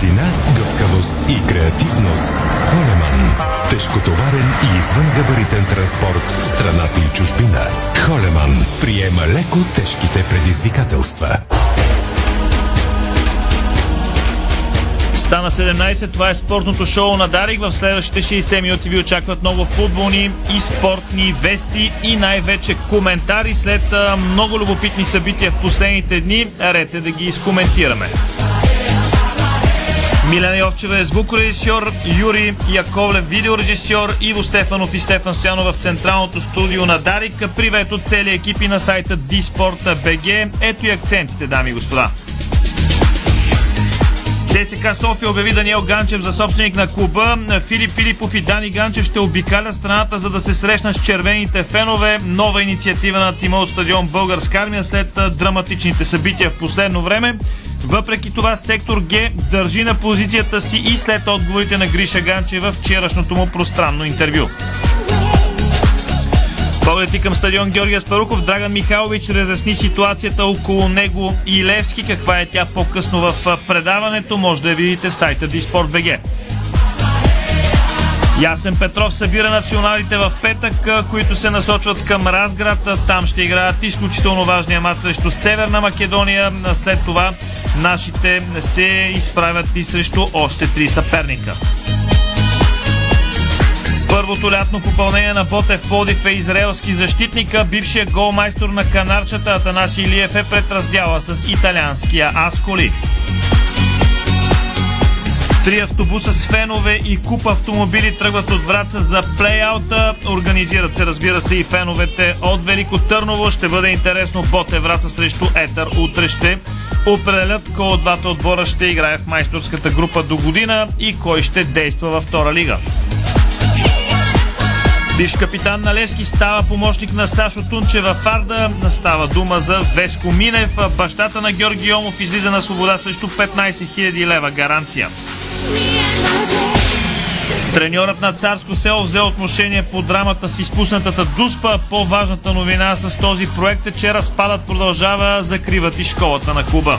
Бързина, гъвкавост и креативност с Холеман. Тежкотоварен и извънгабаритен транспорт в страната и чужбина. Холеман приема леко тежките предизвикателства. Стана 17, това е спортното шоу на Дарик. В следващите 60 минути ви очакват много футболни и спортни вести и най-вече коментари след много любопитни събития в последните дни. Рете да ги изкоментираме. Милена Йовчева е звукорежисьор, Юри Яковлев видеорежисьор, Иво Стефанов и Стефан Стоянов в централното студио на Дарик. Привет от целия екипи на сайта Диспорта.бг. Ето и акцентите, дами и господа. ЦСК София обяви Даниел Ганчев за собственик на клуба. Филип Филипов и Дани Ганчев ще обикаля страната, за да се срещнат с червените фенове. Нова инициатива на тима от стадион Българска армия след драматичните събития в последно време. Въпреки това сектор Г държи на позицията си и след отговорите на Гриша Ганчев в вчерашното му пространно интервю. Поглед към стадион Георгия Спаруков, Драган Михайлович разясни ситуацията около него и Левски. Каква е тя по-късно в предаването, може да я видите в сайта Диспорт.бг. Ясен Петров събира националите в петък, които се насочват към Разград. Там ще играят изключително важния матч срещу Северна Македония. След това нашите се изправят и срещу още три съперника. Първото лятно попълнение на Ботев Плодив е израелски защитника. Бившия голмайстор на канарчата Атанаси Илиев е пред раздяла с италианския Асколи. Три автобуса с фенове и куп автомобили тръгват от Враца за плейаута. Организират се, разбира се, и феновете от Велико Търново. Ще бъде интересно Боте Враца срещу Етър. Утре ще определят кой от двата отбора ще играе в майсторската група до година и кой ще действа във втора лига. Бивш капитан на Левски става помощник на Сашо Тунче в Арда. Става дума за Веско Минев. Бащата на Георги Йомов излиза на свобода срещу 15 000 лева гаранция. Треньорът на Царско село взе отношение по драмата с изпуснатата дуспа. По-важната новина с този проект е, че разпадът продължава, закриват и школата на клуба.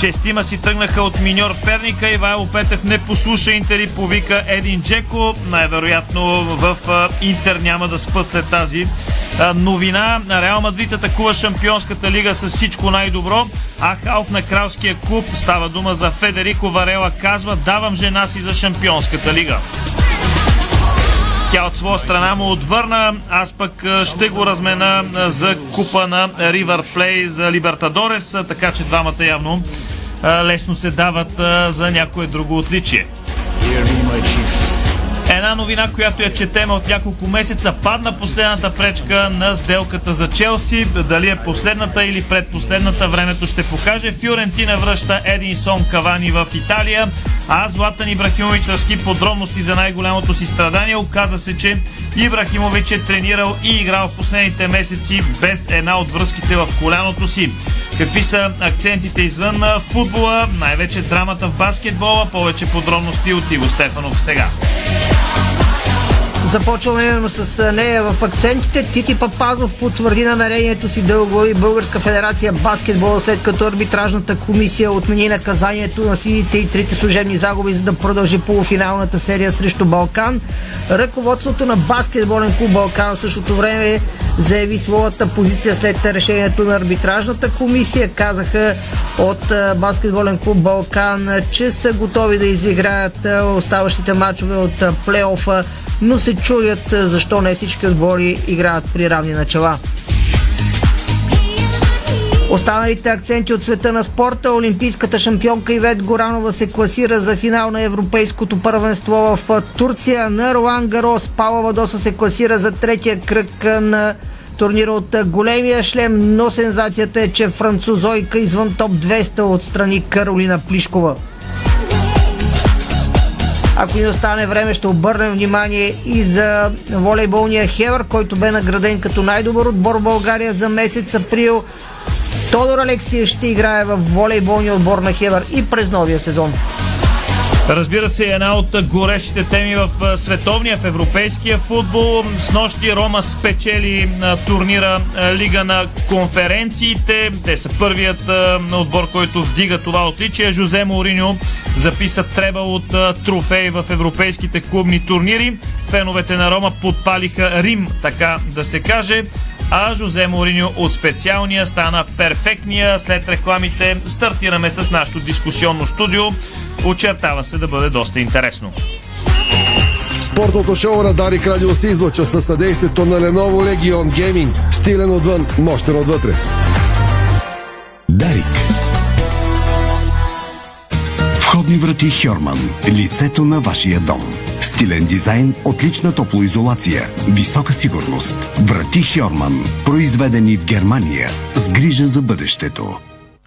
Шестима си тръгнаха от миньор Перника. Ивайло Петев не послуша Интер и повика Един Джеко. Най-вероятно в Интер няма да спът след тази новина. Реал Мадрид атакува Шампионската лига с всичко най-добро. А Халф на Кралския клуб става дума за Федерико Варела казва давам жена си за Шампионската лига. Тя от своя страна му отвърна. Аз пък ще го размена за купа на Ривър Плей за Либертадорес, така че двамата явно лесно се дават за някое друго отличие. Една новина, която я четем от няколко месеца, падна последната пречка на сделката за Челси. Дали е последната или предпоследната, времето ще покаже. Фиорентина връща Единсон Кавани в Италия, а Златан Ибрахимович разки подробности за най-голямото си страдание. Оказа се, че Ибрахимович е тренирал и играл в последните месеци без една от връзките в коляното си. Какви са акцентите извън футбола, най-вече драмата в баскетбола, повече подробности от Иво Стефанов сега. Bye. Започваме именно с нея в акцентите. Тити Папазов потвърди намерението си да оглави Българска федерация баскетбол, след като арбитражната комисия отмени наказанието на сините и трите служебни загуби, за да продължи полуфиналната серия срещу Балкан. Ръководството на баскетболен клуб Балкан в същото време заяви своята позиция след решението на арбитражната комисия. Казаха от баскетболен клуб Балкан, че са готови да изиграят оставащите матчове от плейофа но се чудят защо не всички отбори играят при равни начала. Останалите акценти от света на спорта. Олимпийската шампионка Ивет Горанова се класира за финал на Европейското първенство в Турция. На Ролан Гарос Павла Вадоса се класира за третия кръг на турнира от големия шлем, но сензацията е, че французойка извън топ 200 отстрани Каролина Плишкова. Ако ни остане време, ще обърнем внимание и за волейболния Хевър, който бе награден като най-добър отбор в България за месец април. Тодор Алексия ще играе в волейболния отбор на Хевър и през новия сезон. Разбира се, една от горещите теми в световния, в европейския футбол. С нощи Рома спечели турнира Лига на конференциите. Те са първият отбор, който вдига това отличие. Жозе Мориньо записа треба от трофеи в европейските клубни турнири. Феновете на Рома подпалиха Рим, така да се каже а Жозе Мориньо от специалния стана перфектния. След рекламите стартираме с нашото дискусионно студио. Очертава се да бъде доста интересно. Спортното шоу на Дарик Радио се излъчва със съдействието на Lenovo Legion Gaming. Стилен отвън, мощен отвътре. Дарик. Входни врати Хьорман. Лицето на вашия дом. Стилен дизайн, отлична топлоизолация, висока сигурност. Врати Хьорман. Произведени в Германия. С грижа за бъдещето.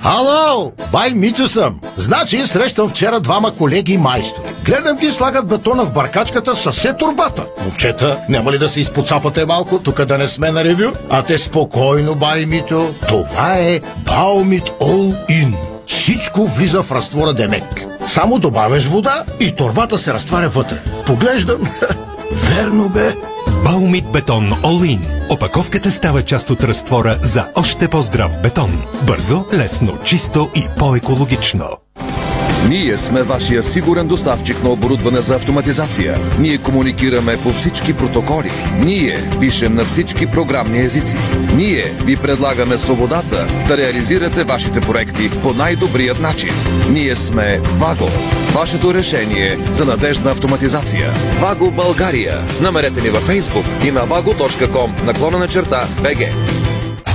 Ало, бай Митю съм. Значи срещам вчера двама колеги майстори. Гледам ги слагат бетона в баркачката със все турбата. Момчета, няма ли да се изпоцапате малко, тук да не сме на ревю? А те спокойно, бай Митю. Това е Баумит All In. Всичко влиза в разтвора Демек. Само добавяш вода и турбата се разтваря вътре. Поглеждам. Верно бе. Баумит бетон In. Опаковката става част от разтвора за още по-здрав бетон. Бързо, лесно, чисто и по-екологично. Ние сме вашия сигурен доставчик на оборудване за автоматизация. Ние комуникираме по всички протоколи. Ние пишем на всички програмни езици. Ние ви предлагаме свободата да реализирате вашите проекти по най-добрият начин. Ние сме Ваго. Вашето решение за надежна автоматизация. Ваго България. Намерете ни във Facebook и на vago.com наклона на черта БГ.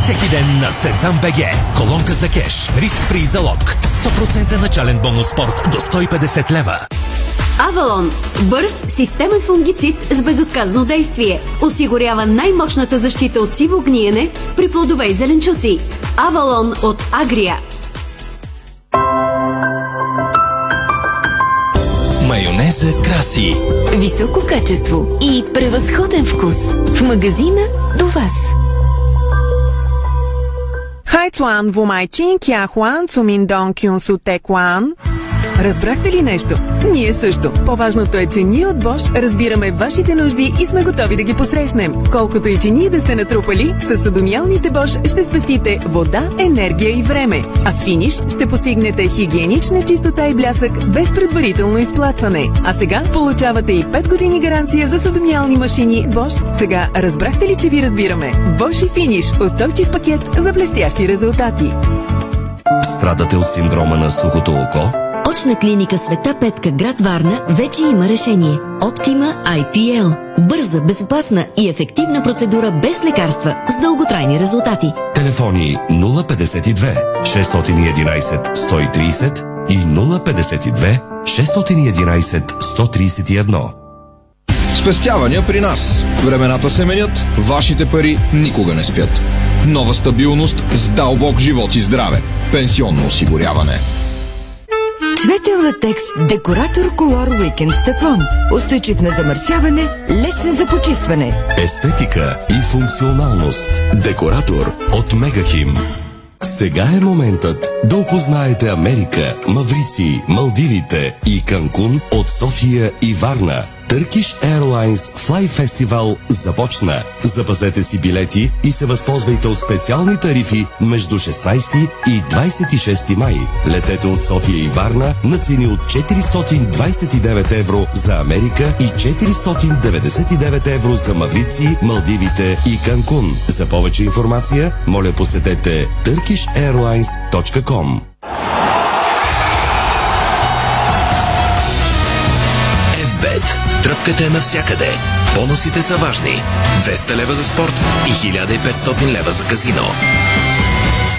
Всеки ден на Сезам БГ. Колонка за кеш. Риск фри залог. 100% начален бонус спорт до 150 лева. Авалон – бърз системен фунгицид с безотказно действие. Осигурява най-мощната защита от сиво гниене при плодове и зеленчуци. Авалон от Агрия. Майонеза краси. Високо качество и превъзходен вкус. В магазина до вас. Hai tuan vumai cinchia min don kiun su te tequan. Разбрахте ли нещо? Ние също. По-важното е, че ние от Bosch разбираме вашите нужди и сме готови да ги посрещнем. Колкото и че ние да сте натрупали, с съдомиалните Bosch ще спестите вода, енергия и време. А с финиш ще постигнете хигиенична чистота и блясък без предварително изплакване. А сега получавате и 5 години гаранция за съдомиални машини Bosch. Сега разбрахте ли, че ви разбираме? Bosch и финиш. Устойчив пакет за блестящи резултати. Страдате от синдрома на сухото око? Очна клиника Света Петка, град Варна, вече има решение. Оптима IPL. Бърза, безопасна и ефективна процедура без лекарства с дълготрайни резултати. Телефони 052 611 130 и 052 611 131. Спестявания при нас. Времената се менят, вашите пари никога не спят. Нова стабилност с дълбок живот и здраве. Пенсионно осигуряване. Светел латекс Декоратор Колор Уикенд с тефлон. Устойчив на замърсяване, лесен за почистване. Естетика и функционалност. Декоратор от Мегахим. Сега е моментът да опознаете Америка, Маврици, Малдивите и Канкун от София и Варна. Turkish Airlines Fly Festival започна. Запазете си билети и се възползвайте от специални тарифи между 16 и 26 май. Летете от София и Варна на цени от 429 евро за Америка и 499 евро за Маврици, Малдивите и Канкун. За повече информация, моля посетете turkishairlines.com. Тръпката е навсякъде. Бонусите са важни. 200 лева за спорт и 1500 лева за казино.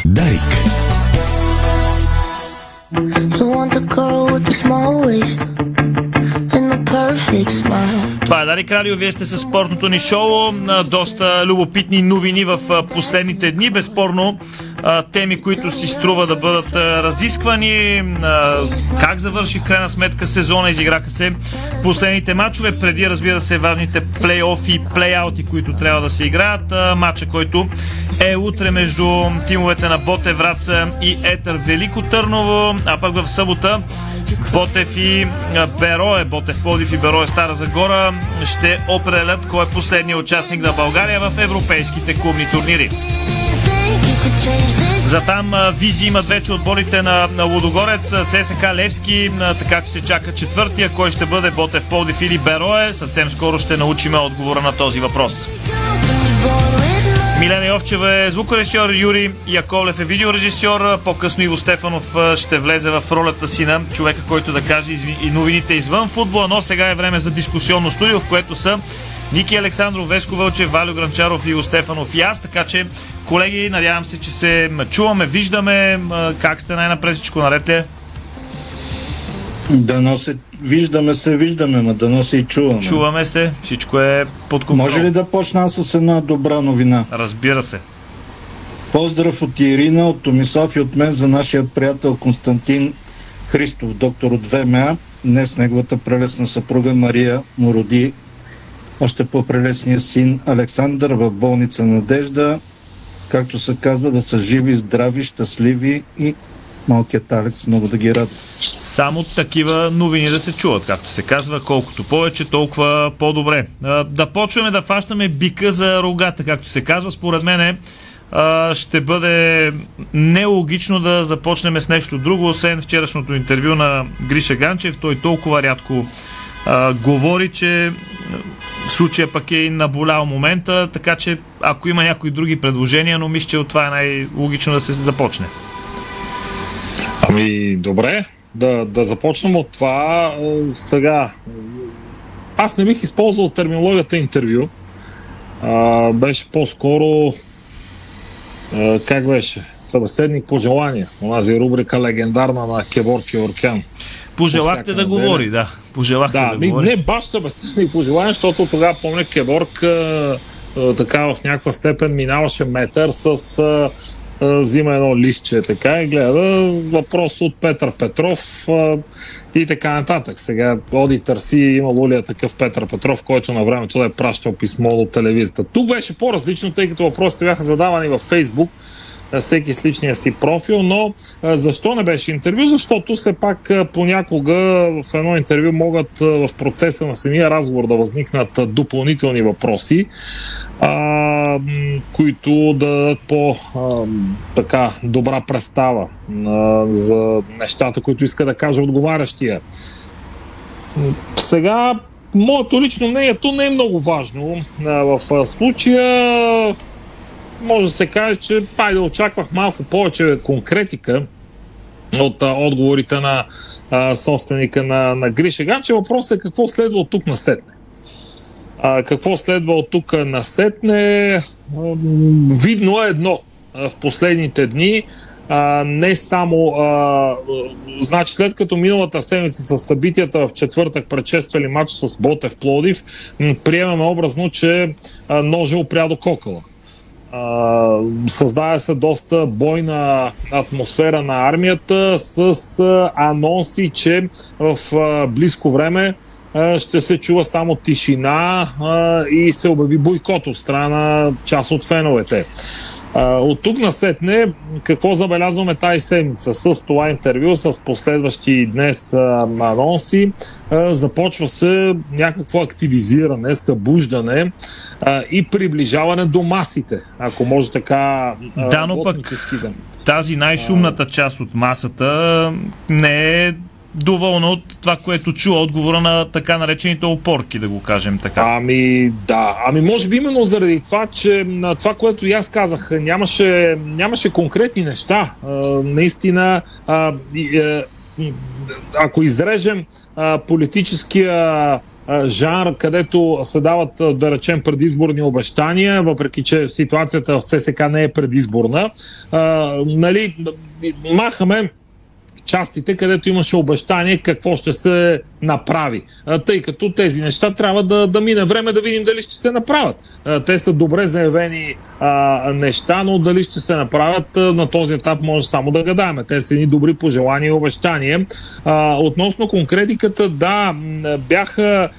Дарик. You want the girl with the small waist Това е Дали Кралио, вие сте с спортното ни шоу. Доста любопитни новини в последните дни. Безспорно теми, които си струва да бъдат разисквани. Как завърши в крайна сметка сезона, изиграха се последните матчове. Преди, разбира се, важните плейофи и плейаути, които трябва да се играят. Матча, който е утре между тимовете на Боте Враца и Етър Велико Търново, а пък в събота Ботев и а, Берое, Ботев Плодив и Берое Стара Загора ще определят кой е последният участник на България в европейските клубни турнири. За там визи имат вече отборите на, на Лудогорец, ЦСК Левски, така че се чака четвъртия, кой ще бъде Ботев Плодив или Берое. Съвсем скоро ще научим отговора на този въпрос. Милена Йовчева е звукорежисьор, Юри Яковлев е видеорежисьор. По-късно Иво Стефанов ще влезе в ролята си на човека, който да каже и новините извън футбола, но сега е време за дискусионно студио, в което са Ники Александров, Веско Вълчев, Валю Гранчаров Иво Стефанов и аз. Така че, колеги, надявам се, че се чуваме, виждаме. Как сте най-напред всичко наред ли Дано се, виждаме се, виждаме, ма дано се и чуваме. Чуваме се, всичко е под контрол. Може ли да почна с една добра новина? Разбира се. Поздрав от Ирина, от Томислав и от мен за нашия приятел Константин Христов, доктор от ВМА. Днес неговата прелесна съпруга Мария му роди още по-прелесния син Александър в болница Надежда. Както се казва, да са живи, здрави, щастливи и малкият Алекс много да ги радва. Само такива новини да се чуват, както се казва. Колкото повече, толкова по-добре. Да почваме да фащаме бика за рогата, както се казва. Според мен ще бъде нелогично да започнем с нещо друго, освен вчерашното интервю на Гриша Ганчев. Той толкова рядко говори, че случая пък е наболял момента, така че ако има някои други предложения, но мисля, че от това е най-логично да се започне. Ами, добре. Да, да започнем от това сега. Аз не бих използвал терминологията интервю. А, беше по-скоро а, как беше? Събеседник по желание. Онази рубрика легендарна на Кевор Кеоркян. Пожелахте да неделя. говори, да. Пожелахте Да, да, ми, говори. не баш събеседник по желание, защото тогава помня Кеворк а, а, така в някаква степен минаваше метър с а, взима едно листче така и гледа въпрос от Петър Петров и така нататък. Сега Оди търси имало ли е такъв Петър Петров, който на времето да е пращал писмо до телевизията. Тук беше по-различно, тъй като въпросите бяха задавани във Фейсбук всеки с личния си профил, но защо не беше интервю? Защото все пак понякога в едно интервю могат в процеса на самия разговор да възникнат допълнителни въпроси, които да дадат по така добра представа за нещата, които иска да каже отговарящия. Сега, моето лично мнение, то не е много важно. В случая може да се каже, че пай да очаквах малко повече конкретика от а, отговорите на а, собственика на, на Гриша Ганче. Въпросът е какво следва от тук на сетне. А, какво следва от тук на сетне? Видно е едно в последните дни. А, не само. А, значи, след като миналата седмица с събитията в четвъртък предшествали матч с Ботев Плодив, приемаме образно, че ножа опря до кокала. А, създава се доста бойна атмосфера на армията с анонси, че в близко време ще се чува само тишина и се обяви бойкот от страна на част от феновете. А, От тук насетне, какво забелязваме тази седмица? С това интервю, с последващи днес а, анонси, започва се някакво активизиране, събуждане и приближаване до масите, ако може така Да, но пък тази най-шумната част от масата не е доволна от това, което чу отговора на така наречените опорки, да го кажем така. Ами да, ами може би именно заради това, че на това, което и аз казах, нямаше, нямаше конкретни неща. А, наистина, а, и, а, ако изрежем а, политическия жанр, където се дават, да речем, предизборни обещания, въпреки че ситуацията в ЦСК не е предизборна, а, нали, махаме частите, където имаше обещание какво ще се направи. Тъй като тези неща трябва да, да мине време да видим дали ще се направят. Те са добре заявени а, неща, но дали ще се направят на този етап може само да гадаем. Те са едни добри пожелания и обещания. А, относно конкретиката, да, бяха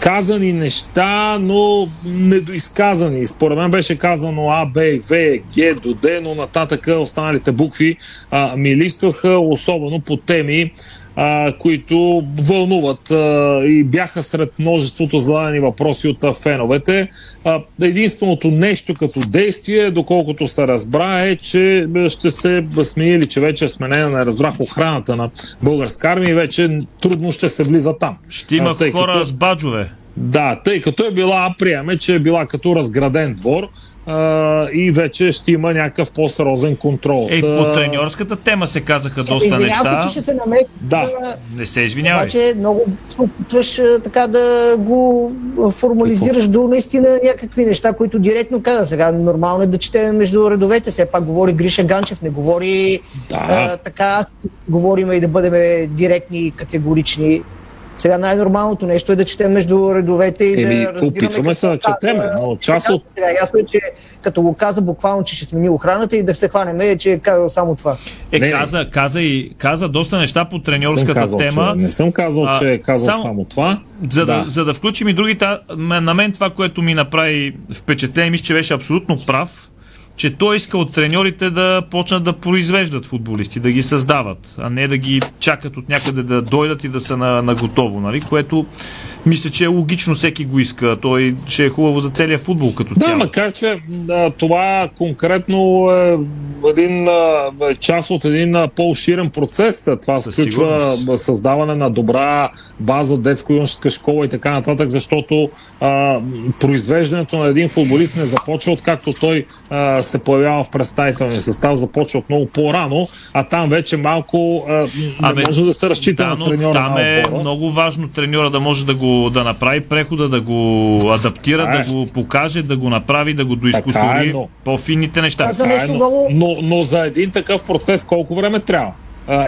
казани неща, но недоизказани. Според мен беше казано А, Б, В, Г до Д, но нататък останалите букви а, ми липсваха, особено по теми, а, които вълнуват а, и бяха сред множеството зададени въпроси от а, феновете. А, единственото нещо като действие, доколкото се разбра, е, че ще се смени или че вече е сменена, не разбрах, охраната на българска армия и вече трудно ще се влиза там. Ще има А, хора като- с баджове. да, тъй като е била, приеме, че е била като разграден двор а, и вече ще има някакъв по-сериозен контрол. Та- по треньорската тема се казаха доста Извинявам неща. се, че ще се намеки. Да. Не се извинявай. Обаче много се опитваш така да го формализираш до наистина някакви неща, които директно каза. Сега нормално е да четем между редовете. Все пак говори Гриша Ганчев, не говори а, така, аз говорим и да бъдем директни и категорични. Сега най-нормалното нещо е да четем между редовете и Еми, да разбираме. опитваме се да четеме, казва. но част от- Сега ясно е, че като го каза буквално, че ще смени охраната и да се хванеме, че е казал само това. Е, каза, каза, и, каза доста неща по Не треньорската казал, тема. Че, не съм казал, А, че е казал само- само, това. За да, Да. за да включим и другите, на мен това, което ми направи впечатление, мисля, че беше абсолютно прав, че той иска от треньорите да почнат да произвеждат футболисти, да ги създават, а не да ги чакат от някъде да дойдат и да са на, на готово, нали? което мисля, че е логично, всеки го иска. Той ще е хубаво за целия футбол като Да, цяло. макар че да, това конкретно е един, е част от един по-ширен процес. Това Със включва сигурност. създаване на добра база, детско-юношеска школа и така нататък, защото а, произвеждането на един футболист не започва откакто той а, се появява в представителния състав, започва от много по-рано, а там вече малко а, не може да се разчита да, на треньора там на е много важно треньора да може да го да направи прехода, да го адаптира, Така е. да го покаже, да го направи, да го доизкусори Така е, но- по-финните неща. Нещо Е, но, но, но за един такъв процес колко време трябва?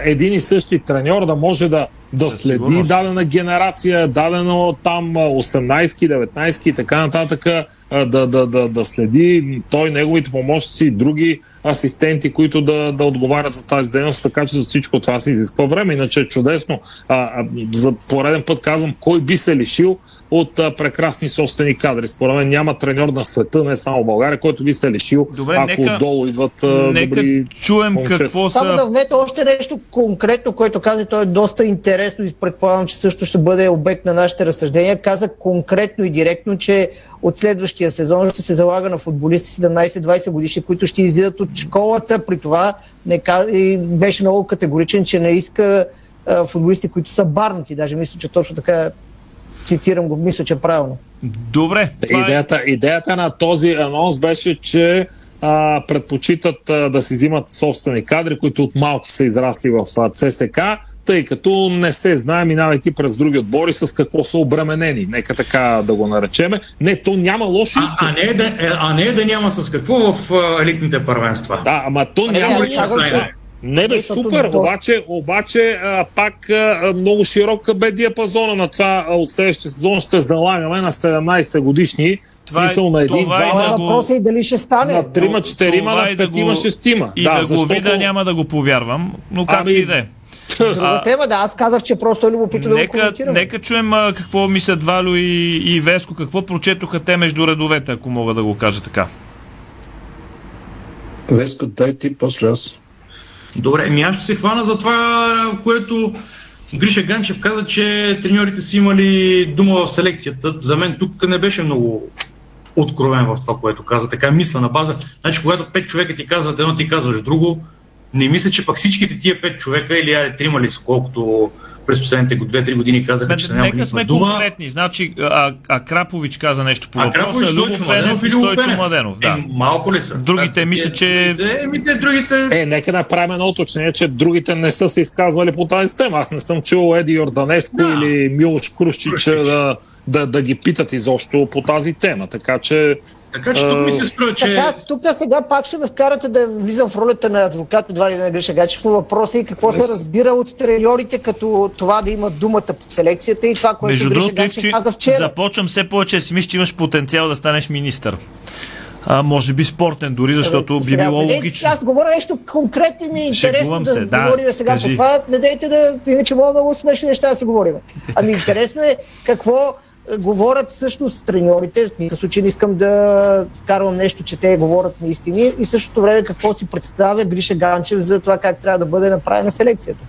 Един и същи треньор да може да, да Със следи сигурност. дадена генерация, дадено там а, 18-ки, 19-ки и така нататък, да, да, да, да следи той, неговите помощници и други асистенти, които да, да отговарят за тази дейност, така че за всичко това се изисква време. Иначе е чудесно. А, а, за пореден път казвам, кой би се лишил от а, прекрасни собствени кадри. Според мен няма треньор на света, не само в България, който би се лишил, Добре, ако нека- отдолу идват а, Нека добри чуем момчета. какво Само да са... вмета още нещо конкретно, което каза, то е доста интересно и предполагам, че също ще бъде обект на нашите разсъждения. Каза конкретно и директно, че от следващия сезон ще се залага на футболисти 17-20 годишни, които ще излизат от школата. При това не, и беше много категоричен, че не иска а, футболисти, които са барнати. Даже мисля, че точно така цитирам го, мисля, че е правилно. Добре. е- Идеята, идеята на този анонс беше, че а, предпочитат а, да си взимат собствени кадри, които от малко са израсли в а, ЦСК, тъй като не се знае, минавайки през други отбори, с какво са обременени. Нека така да го наречеме. Не, то няма лошо. А, а, не е да, е, а не е да няма с какво в а, елитните първенства. Да, ама то няма лично казвам, че- знание. Не бе, супер, обаче, обаче а, пак а, много широк бе диапазона на това а, от следващия сезон ще залагаме на 17 годишни, в Това е- смисъл на един, това е два, да Това го- въпрос е и дали ще стане. на трима, четирима, на и да петима, го- шестима. И да, да, го защото... видя, няма да го повярвам, но както Ами, и да е. Друга тема, да, аз казах, че просто е любопитно да го Нека, коментираме. нека чуем а, какво мислят Валю и, и Веско, какво прочетоха те между редовете, ако мога да го кажа така. Веско, дай ти, после аз. Добре, ми аз ще се хвана за това, което Гриша Ганчев каза, че треньорите си имали дума в селекцията. За мен тук не беше много откровен в това, което каза. Така мисля на база. Значи, когато пет човека ти казват едно, ти казваш друго, не мисля, че пък всичките тия пет човека или айде трима ли са, колкото през последните 2-3 години казаха, че са няма Нека сме дума. конкретни. Значи, а, а Крапович каза нещо по А въпроса, Крапович, Любо Стойчо Пенев Младенов и Стойчо. Младенов. Да. Е, малко ли са? Другите мисля, че... Еми, те другите... Е, нека направим едно уточнение, че другите не са се изказвали по тази тема. Аз не съм чул Еди Йорданеско Да. или Милош Крущич да, да, да ги питат изобщо по тази тема. Така че. Така че тук ми се струва, че. Така, тук сега пак ще ме вкарате да влизам в ролята на адвокат, едва ли на Гриша Гачев, но въпросът е какво се разбира от треньорите, като това да имат думата по селекцията и това, което Между Гриша другото, Гачев каза вчера. започвам все повече да си мисля, че имаш потенциал да станеш министър. А, може би спортен дори, защото би Сега, било не дейте, логично. Аз говоря нещо конкретно и ми е интересно Шегувам да се, да. говорим сега Кажи. по това. Не дейте да, иначе мога много смешни неща да си говорим. Ами интересно е какво е, говорят всъщност треньорите. В никакъв случай не искам да вкарвам нещо, че те говорят наистина. И в същото време какво си представя Гриша Ганчев за това как трябва да бъде направена селекцията.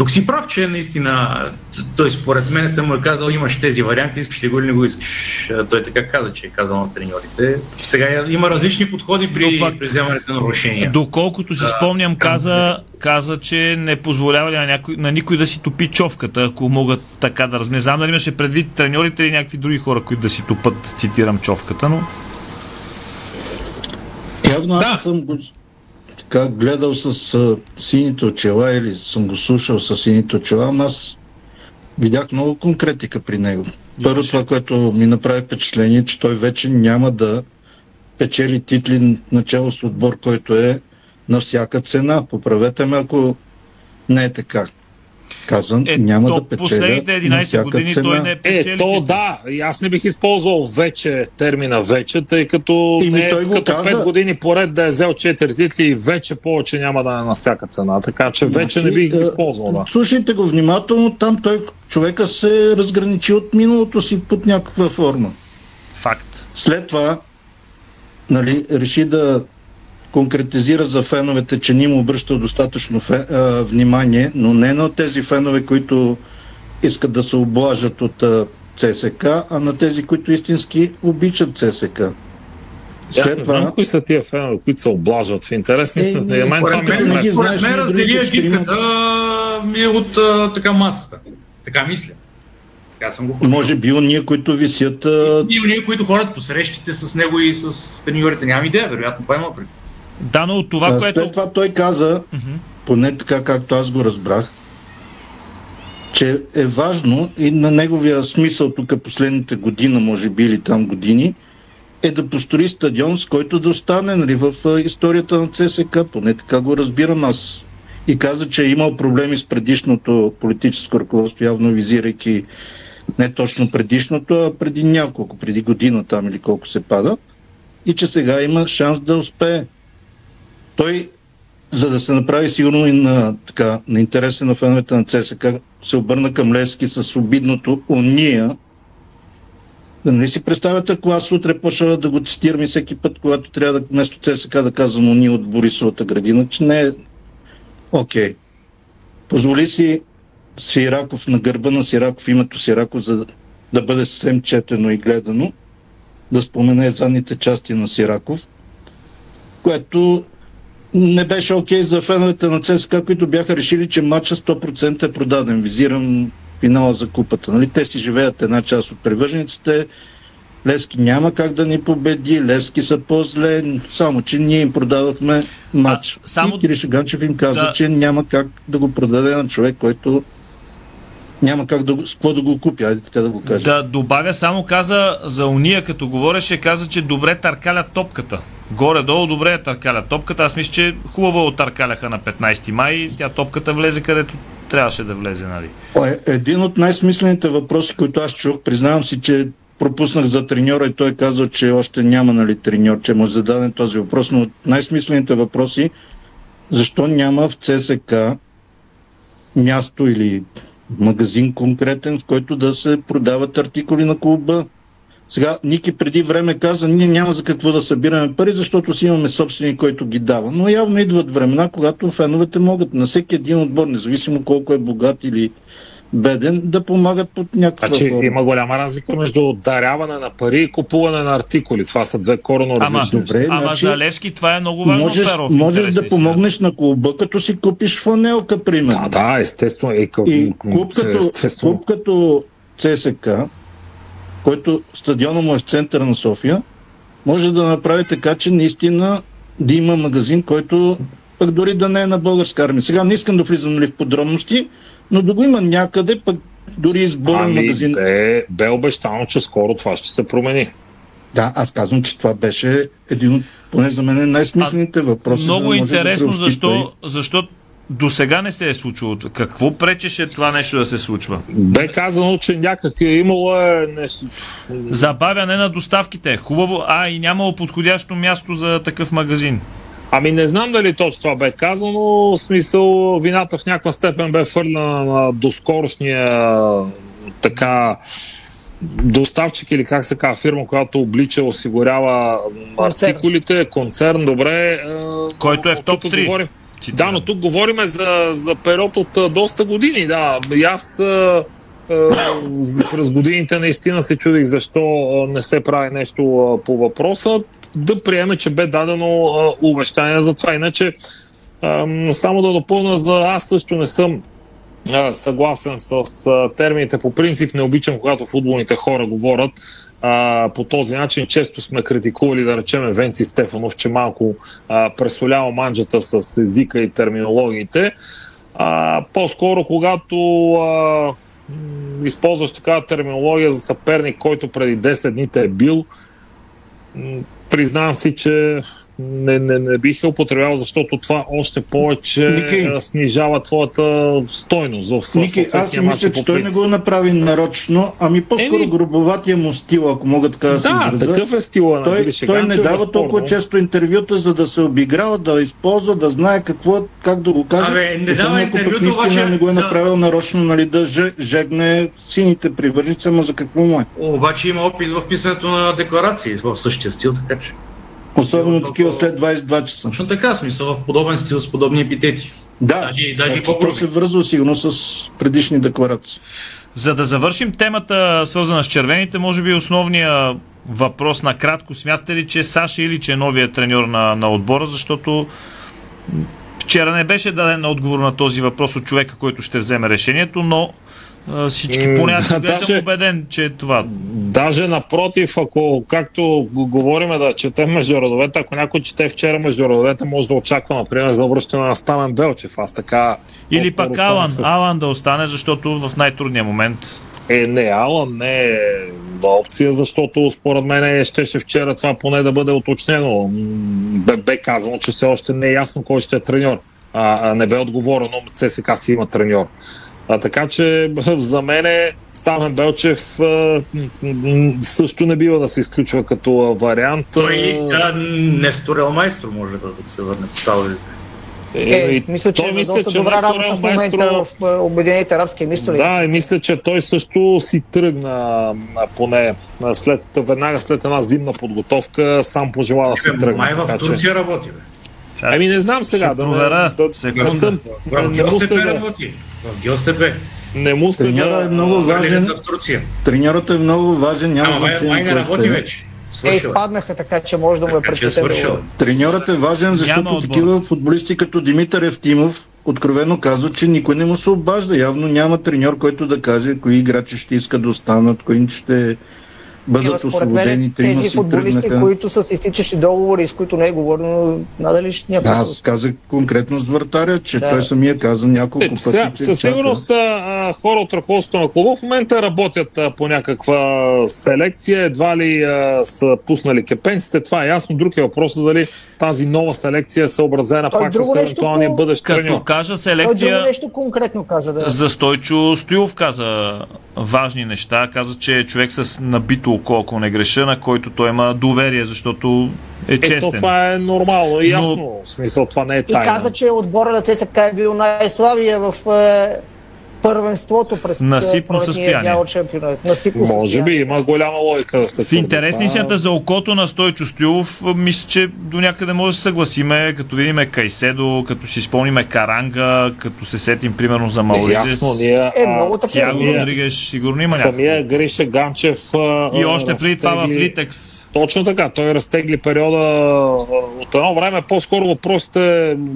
Тук си прав, че наистина, той според мен съм му е казал, имаш тези варианти, искаш ли го или не го искаш. А, Той така каза, че е казал на треньорите. Сега има различни подходи при, при вземането на решения. Доколкото си Да, спомням, каза, каза, че не позволява на, някой, на никой да си топи човката, ако могат така да разме. Знам дали имаше предвид треньорите или някакви други хора, които да си топат, цитирам човката, но... Явно аз съм го така гледал с а, сините очила или съм го слушал с сините очила, ама аз видях много конкретика при него. Първо това, което ми направи впечатление, че той вече няма да печели титли начало с отбор, който е на всяка цена. Поправете ме, ако не е така. Казвам, Е, няма то да печеля последните на 11 всяка години цена. той не е Е, печели. то да, и аз не бих използвал вече термина вече, тъй като Ими не е той го като каза. 5 години поред да е взел 4 титли и вече повече няма да е на всяка цена, така че вече не бих ги е, използвал. Да. Слушайте го внимателно, там той човека се разграничи от миналото си под някаква форма. Факт. След това нали, реши да конкретизира за феновете, че не им обръща достатъчно фе, а, внимание, но не на тези фенове, които искат да се облажат от а, ЦСК, а на тези, които истински обичат ЦСК. Аз не знам кои са тия фенове, които се облажват в интерес. Е, на мен това Според ми мен, е според мен ми е от а, така масата. Така мисля. Така съм го почул. Може би ние, които висят... А, И ние, които ходят по срещите с него и с треньорите, нямам идея, вероятно това има предвид. Да, но от това, а, което... След това той каза, поне така както аз го разбрах, че е важно и на неговия смисъл тук последните година, може би, или там години, е да построи стадион, с който да остане нали, в историята на ЦСК. Поне така го разбирам аз. И каза, че е имал проблеми с предишното политическо ръководство, явно визирайки не точно предишното, а преди няколко, преди година там или колко се пада. И че сега има шанс да успее. Той, за да се направи сигурно и на, така, на интереса на феновете на ЦСК, се обърна към Левски с обидното уния. Да не си представяте, ако аз утре почна да го цитирам и всеки път, когато трябва да вместо ЦСК да казвам уния от Борисовата градина, че не е окей. Позволи си Сираков на гърба на Сираков, името Сираков, за да бъде съвсем четено и гледано, да спомене задните части на Сираков, което не беше окей за феновете на ЦСКА, които бяха решили, че матча 100% е продаден. Визирам финала за купата. Нали? Те си живеят една част от привържениците. Левски няма как да ни победи, Левски са по-зле, само че ние им продадохме матч. А, само- И Кириша Ганчев им каза, Да. че няма как да го продаде на човек, който няма как да с какво да го купи, айде така да го кажа. Да добавя, само каза за уния, като говореше, каза, че добре търкалят топката. Горе-долу добре я търкалят топката. Аз мисля, че хубаво отъркаляха на 15 май. Тя топката влезе където трябваше да влезе, нали? Е- Един от най-смислените въпроси, които аз чух, признавам си, че пропуснах за треньора и той казал, че още няма нали, треньор, че му е зададен този въпрос, но най-смислените въпроси, защо няма в ЦСК място или магазин конкретен, в който да се продават артикули на клуба. Сега Ники преди време каза, ние няма за какво да събираме пари, защото си имаме собствени, който ги дава. Но явно идват времена, когато феновете могат на всеки един отбор, независимо колко е богат или беден, да помагат под някаква Значи форма. има голяма разлика между даряване на пари и купуване на артикули. Това са две корено Ама, различни. добре, ама значи, за Левски това е много важно, можеш, Перо, в можеш да помогнеш на клуба, като си купиш фланелка, примерно. Да, да, естествено. И, къл... И клуб като, естествено. клуб като ЦСК, който стадиона му е в центъра на София, може да направи така, че наистина да има магазин, който пък дори да не е на българска армия. Сега не искам да влизам нали, в подробности, но да го има някъде, пък дори изборен Ами, магазин. бе, бе обещано, че скоро това ще се промени. Да, аз казвам, че това беше един от, поне за мен, най-смислените въпроси. за да Много може да интересно преуспи защо, защо до сега не се е случило. Какво пречеше това нещо да се случва? Бе казано, че някак е имало е нещо. Забавяне на доставките. Хубаво, а и нямало подходящо място за такъв магазин. Ами не знам дали точно това бе казано. В смисъл, вината в някаква степен бе фърлена на доскорошния така доставчик или как се казва фирма, която облича, осигурява Концерн. артикулите, концерн, добре. Който е в топ тук 3. Говорим, да, но тук говорим за, за период от доста години. Да, и аз през годините наистина се чудих защо не се прави нещо по въпроса. Да приеме, че бе дадено а, обещание за това. Иначе, а, само да допълна, за аз също не съм а, съгласен с а, термините. По принцип не обичам, когато футболните хора говорят а, по този начин. Често сме критикували, да речем, Венци Стефанов, че малко пресолява манджата с езика и терминологиите. А, по-скоро, когато а, използваш такава терминология за съперник, който преди 10 дни те е бил, признавам си, че не, не, не бих я употребявал, защото това още повече Ники. снижава твоята стойност в Ники, аз си мисля, че той не го направи нарочно, ами по-скоро Еми- грубоватия му стил, ако мога така да, се Да, изразя. такъв е стила той, Гриша той не дава безспорно. толкова често интервюта, за да се обиграва, да използва, да знае какво, как да го каже. Абе, не дава ако пък обаче, не го е да. направил нарочно, нали, да же- жегне сините привържици, ама за какво му е? Обаче има опит в писането на декларации в същия стил, така че. Особено такива след 22 часа. Точно така, смисъл в подобен стил с подобни епитети. Да, Даже, даже и то по-груби. се връзва сигурно с предишни декларации. За да завършим темата, свързана с червените, може би основния въпрос на кратко. Смятате ли, че Саша или че е новият треньор на, на отбора, защото вчера не беше даден отговор на този въпрос от човека, който ще вземе решението, но всички поне аз изглеждам даже- убеден, че е това. Даже напротив, ако както го говориме да четем между родовете, ако някой чете вчера между родовете, може да очаква, например, завръщане на Стамен Белчев. Аз така. Или пак Алан, с- Алан да остане, защото в най-трудния момент Е, не, Алан не е опция, защото според мен щеше вчера това поне да бъде уточнено. Бе, бе казано, че все още не е ясно кой ще е треньор. А не бе отговорено, ЦСК си има треньор. А, така че за мен Стамен Белчев а, също не бива да се изключва като а, вариант. Той А, а, Несторел Майстро може да, да се върне по тази Е, мисля, че той е мисля, доста че добра Нестор работа в Маестро- момента в е, Обединените арабски емисори. Да, и мисля, че той също си тръгна поне след, веднага след една зимна подготовка, сам пожела да си тръгне. Май в така че- Турция работи. Бе. Ами не знам сега. Ще Да, проверя. да, Секунда. не съм. В Не, да, работи. В Гьостепе. не мисля Треньора е много важен. Треньорът е много важен, няма Ама значение май не работи е. вече. Те Свършила. изпаднаха така, че може да му е е предпочитано. свършила. Треньорът е важен, защото такива футболисти като Димитър Евтимов откровено казват, че никой не му се обажда. Явно няма треньор, който да каже кои играчи ще искат да останат, кои ще бъдат Има, според освободени. мен тези футболисти, тръгнаха. които са с изтичащи договори, с които не е говорено, надали ще някой. Аз казах конкретно с вратаря, че Да. той самия каза няколко Е, пъти. сега, със сигурност а, хора от ръководството на клуба в момента работят а, по някаква селекция, едва ли а, са пуснали кепенците, това е ясно. Друг е въпросът дали тази нова селекция е съобразена Той пак с евентуалния бъдещ като треньор. кажа Той селекция, нещо конкретно каза. Да. за Стойчо Стоилов каза важни неща. Каза, че е човек с набито око, ако не греша, на който той има доверие, защото е Ето, честен. това е нормално и Но- ясно. В смисъл, това не е И тайна. каза, че отбора на ЦСК е бил най-слабия в е, първенството през Насипно състояние. дял от шампионат. Насипно Може състояние. би, има голяма логика да се В интересни твърди това. за окото на Стойчо Стоилов, мисля, че до някъде може да се съгласиме, като видим Кайседо, като си спомниме Каранга, като се сетим примерно за Е, Мауридес. ясно, ние, Е, много самия- Родригеш, сигурно има някакво. Самия Гриша Ганчев а, И още преди това в разтегли- Литекс. Точно така, той разтегли периода от едно време. По-скоро въпросите м,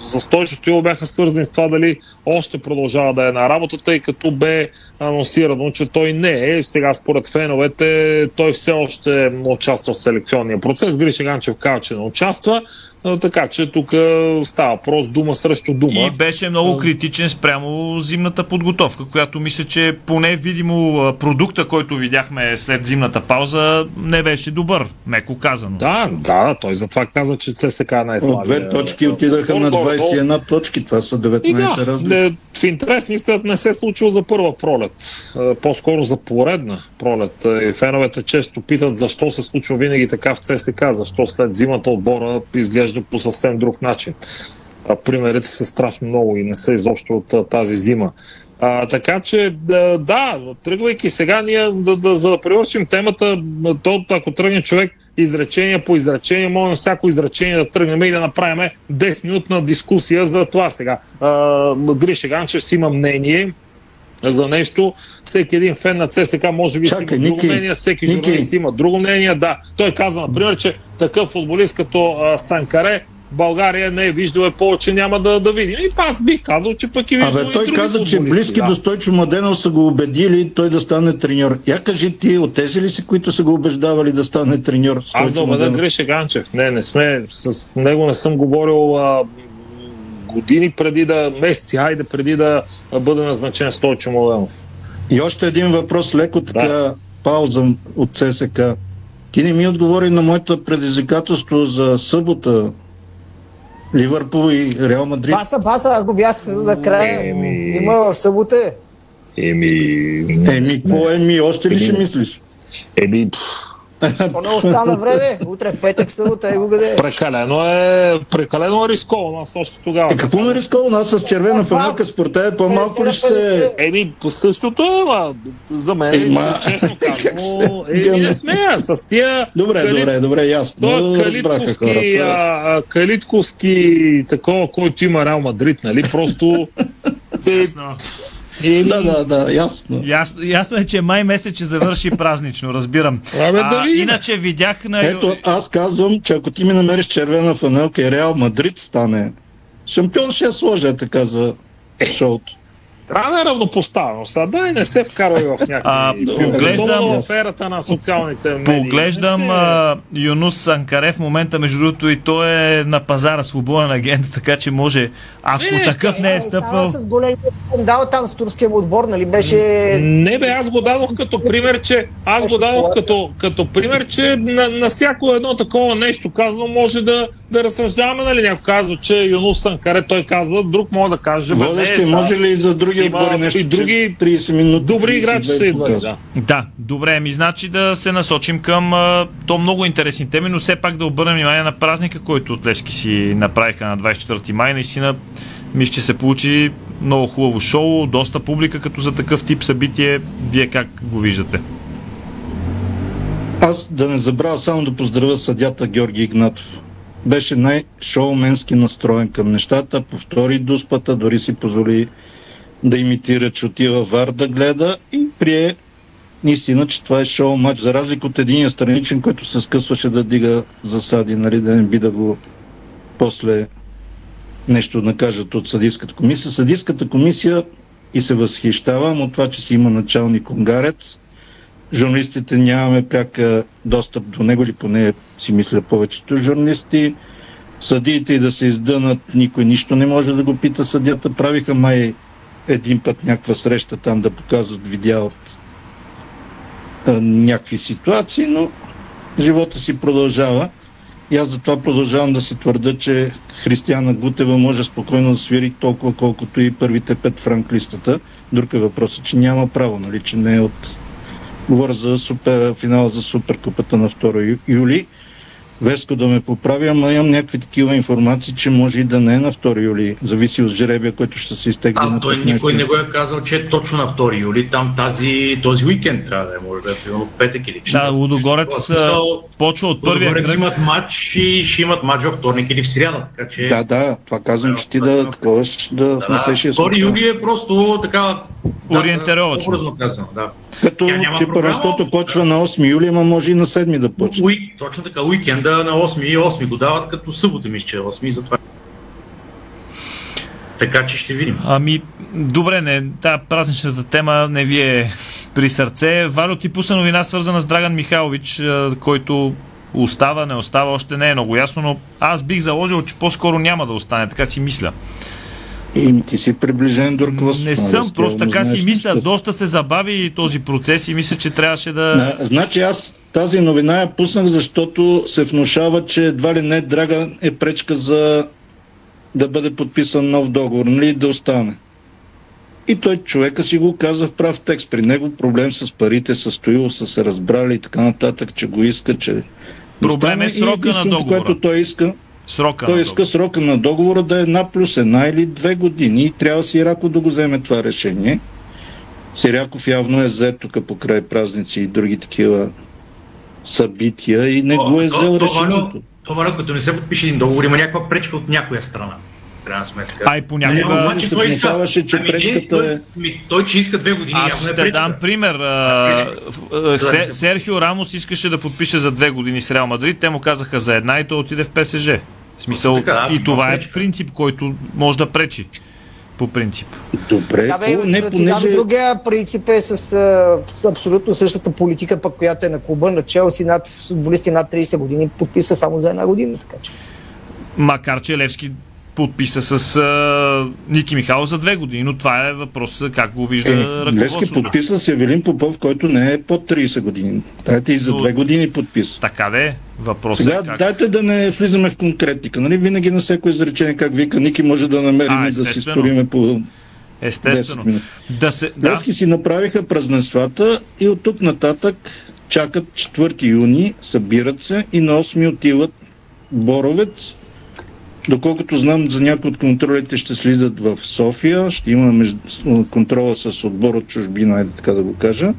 за Стойчо Стоилов бяха свързани с това дали още продължава да е на работа, тъй като бе анонсирано, че той не е. Сега според феновете той все още не участва в селекционния процес. Гриша Ганчев казва, че не участва, така че тук става въпрос дума срещу дума. И беше много критичен спрямо зимната подготовка, която мисля, че поне видимо продукта, който видяхме след зимната пауза, не беше добър, меко казано. Да, да, той затова каза, че ЦСК е най-слабия. От две точки отидаха на 21 точки. Това са 19 И да, разлики. в интерес на истината не се е случило за първа пролет. По-скоро за поредна пролет. И феновете често питат защо се случва винаги така в ЦСК, защо след зимата отбора изглежда по съвсем друг начин. А, Примерите са страшно много и не са изобщо от а, тази зима. А, така че, да, да, тръгвайки сега, ние, да, да, за да привършим темата, то, ако тръгне човек изречение по изречение, може на всяко изречение да тръгнем и да направим 10-минутна дискусия за това сега. А, Гриша Ганчев си има мнение за нещо. Всеки един фен на ЦСК може би си Чакай, има друго Ники, мнение, всеки Ники. журналист има друго мнение. Да, той каза, например, че такъв футболист като а, Санкаре България не е виждала и повече няма да, да видим. И аз бих казал, че пък и виждал Абе, и той други каза, че близки да. до Стойчо Младенов са го убедили той да стане треньор. Я кажи ти, от тези ли си, които са го убеждавали да стане треньор? Аз Стойчо да убеда? Гриша Ганчев. Не, не сме. С него не съм говорил а, години преди да, месеци, хайде, преди да бъде назначен Стойчо Младенов. И още един въпрос, леко така пауза от ЦСК. Ти не ми отговори на моето предизвикателство за събота. Ливърпул и Реал Мадрид. Баса, баса, аз го бях за края. Има в събота. Еми... Еми, какво еми? Още ли ще мислиш? Еми, То не остана време. Утре петък, събота е бъде. Прекалено е, прекалено е рисковано. Аз още тогава. Е, какво ме рисковано? Аз с червена фанелка според тебе по-малко ли ще се... Еми, по същото е, ма, за мен, Ема, честно казано, еми не смея. С тия Добре, добре, добре, ясно. Той калитковски, хората. а, калитковски такова, който има Реал Мадрид, нали? Просто... Те, Еми... Да, да, да, ясно. Ясно, ясно е, че май месец ще завърши празнично, разбирам. Абе, да видим. иначе видях на... Ето, аз казвам, че ако ти ми намериш червена фанелка и Реал Мадрид стане шампион, ще я сложа така за шоуто. Трябва да е равнопоставено. Сега дай не се вкарвай в А, някакви... поглеждам- Особено в ерата на социалните медии. Поглеждам а, Юнус Санкаре в момента, между другото, и той е на пазара свободен агент, така че може, ако такъв не е стъпвал... С големия скандал там с турския отбор, нали беше... Не бе, аз го дадох като пример, че аз го дадох като, като пример, че на, на всяко едно такова нещо казано може да, да разсъждаваме, нали? Някой казва, че Юнус Санкаре, той казва, друг може да каже. Водещи, може да. ли и за други отбори нещо, и други че 30 минути. добри играчи 32 са идвали, да. Да, добре, ми значи да се насочим към а, то много интересни теми, но все пак да обърнем внимание на празника, който от Левски си направиха на 24 май. Наистина, мисля, че се получи много хубаво шоу, доста публика като за такъв тип събитие. Вие как го виждате? Аз да не забравя само да поздравя съдята Георги Игнатов. Беше най-шоуменски настроен към нещата, повтори дуспата, дори си позволи да имитира, че отива вар да гледа и прие наистина, че това е шоу матч, за разлика от един страничен, който се скъсваше да дига засади, нали, да не би да го после нещо накажат от съдийската комисия. Съдийската комисия и се възхищавам от това, че си има началник унгарец. Журналистите нямаме пряка достъп до него, или поне си мисля повечето журналисти. Съдиите и да се издънат, никой нищо не може да го пита съдята. Правиха май един път някаква среща там да показват видеа от а, някакви ситуации, но живота си продължава. И аз затова продължавам да си твърда, че Християна Гутева може спокойно да свири толкова, колкото и първите пет франклистата. Друг е въпросът, че няма право, нали, че не е от... Говоря за супер, финала за Суперкупата на 2 ю- юли. Веско да ме поправи, ама имам някакви такива информации, че може и да не е на 2 юли. Зависи от жребия, който ще се изтегли А на той 15 никой не го е казал, че е точно на 2 юли, там тази, този уикенд трябва да е, може да е примерно петък или Да, четвъртък. Лудогорец В смисъл, почва от първия Лудогорец кръг. имат матч и ще имат матч във вторник или в сряда, така че... Да, да, това казвам, че ти да таковаш, да Да, внесеш 2 юли е просто така... Ориентировачно. Образно казано, да. Като Тя няма че първенството почва на 8 юли, ама може и на 7 да почне. Уик, точно така, уикенда на 8 и 8 го дават като събота, мисля, че е 8 и затова. Така че ще видим. Ами, добре, не, тази празничната тема не ви е при сърце. Валю ти пусна новина свързана с Драган Михайлович, който Остава, не остава, още не е много ясно, но аз бих заложил, че по-скоро няма да остане, така си мисля. И ти си приближен до ръководството. Не съм, Левски, просто така си мисля. нещата. Доста се забави този процес и мисля, че трябваше да... На, значи аз тази новина я пуснах, защото се внушава, че едва ли не Драга е пречка за да бъде подписан нов договор, нали, да остане. И той човека си го каза в прав текст. При него проблем с парите, с Стоило са се разбрали и така нататък, че го иска, че... Проблем е остане. И срока на договора. което той иска, Срока той на иска срока на договора да е една плюс една или две години и трябва Сираков да го вземе това решение. Сираков явно е зет тук покрай празници и други такива събития и не го е То- взел то, решението. То, Валю, като не се подпише един договор, има някаква пречка от някоя страна. Крайна сметка. Ай, понякога- Не, обаче се той иска- че ами, пречката той, е- ми, той, че иска две години, Аз е ще пречка. дам пример. А, а, Се- Серхио Рамос искаше да подпише за две години с Реал Мадрид. Те му казаха за една и той отиде в ПСЖ. В смисъл, Така, да, и това е пречка. принцип, който може да пречи. По принцип. Добре, Да, бе, не да дам понеже... другия принцип е с, а, с абсолютно същата политика, пък която е на клуба, на Челси, над футболисти над 30 години, подписва само за една година. Така че. Макар че Левски подписа с а, Ники Михайлов за две години, но това е въпрос как го вижда Е, ръководството. подписа с Евелин Попов, който не е под 30 години. Дайте и за Но- две години подписа. Така да е. Въпросът Сега е как. дайте да не влизаме в конкретика. Нали? Винаги на всяко изречение, как вика Ники, може да намерим А, да си сториме по Естествено. 10 минути. Да се, да, си направиха празненствата и от тук нататък чакат 4 юни, събират се и на 8 отиват Боровец. Доколкото знам, за някои от контролите ще слизат в София, ще има между... контрола с отбор от чужбина, айде така да го кажа.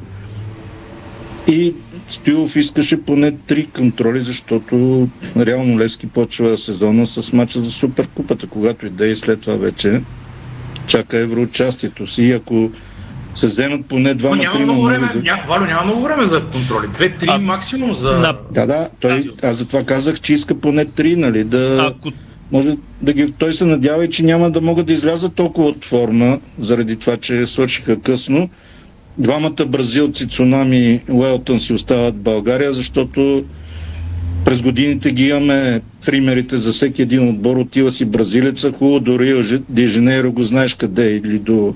И Стоилов искаше поне три контроли, защото реално Левски почва сезона с мача за Суперкупата, когато иде и след това вече чака евроучастието си. И ако се вземат поне Но двама няма много време, за- ня, Валю, няма много време за контроли. Две-три максимум за... На- Да, да, той, аз затова казах, че иска поне три, нали, да... Ако Може да ги... Той се надява и, че няма да могат да излязат толкова от форма, заради това, че свършиха късно. Двамата бразилци, Цунами и Уелтън си остават в България, защото през годините ги имаме примерите за всеки един отбор. Отива си бразилеца, хубаво до Рио го знаеш къде е, или до...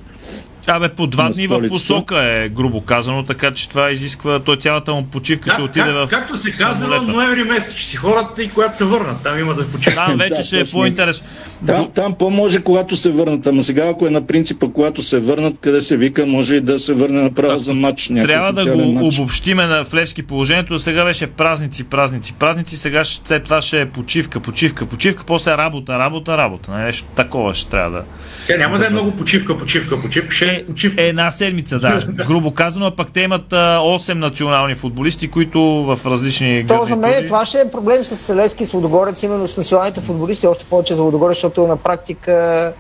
Абе, по два дни в посока е, грубо казано, така че това изисква, той цялата му почивка ще отиде в Както се казва, самолета. ноември месец ще си хората и когато се върнат, там има да почиват. Там вече Да, ще е точно. по-интересно. Там, там по-може, когато се върнат. Ама сега, ако е на принципа, когато се върнат, къде се вика, може и да се върне направо за матч. Трябва да го матч. обобщиме на Флевски положението. Сега беше празници, празници, празници. Сега ще, след това ще е почивка, почивка, почивка. После работа, работа, работа. Нали, Нещо такова ще трябва да. Тя няма да е много почивка, почивка, почивка. Ще е почивка. Една седмица, да. грубо казано, а пък те имат а, 8 национални футболисти, които в различни То за мен гарнитури- това ще е проблем с Селески и с Лудогорец, именно с националните футболисти, още повече за Лудогорец, защото на практика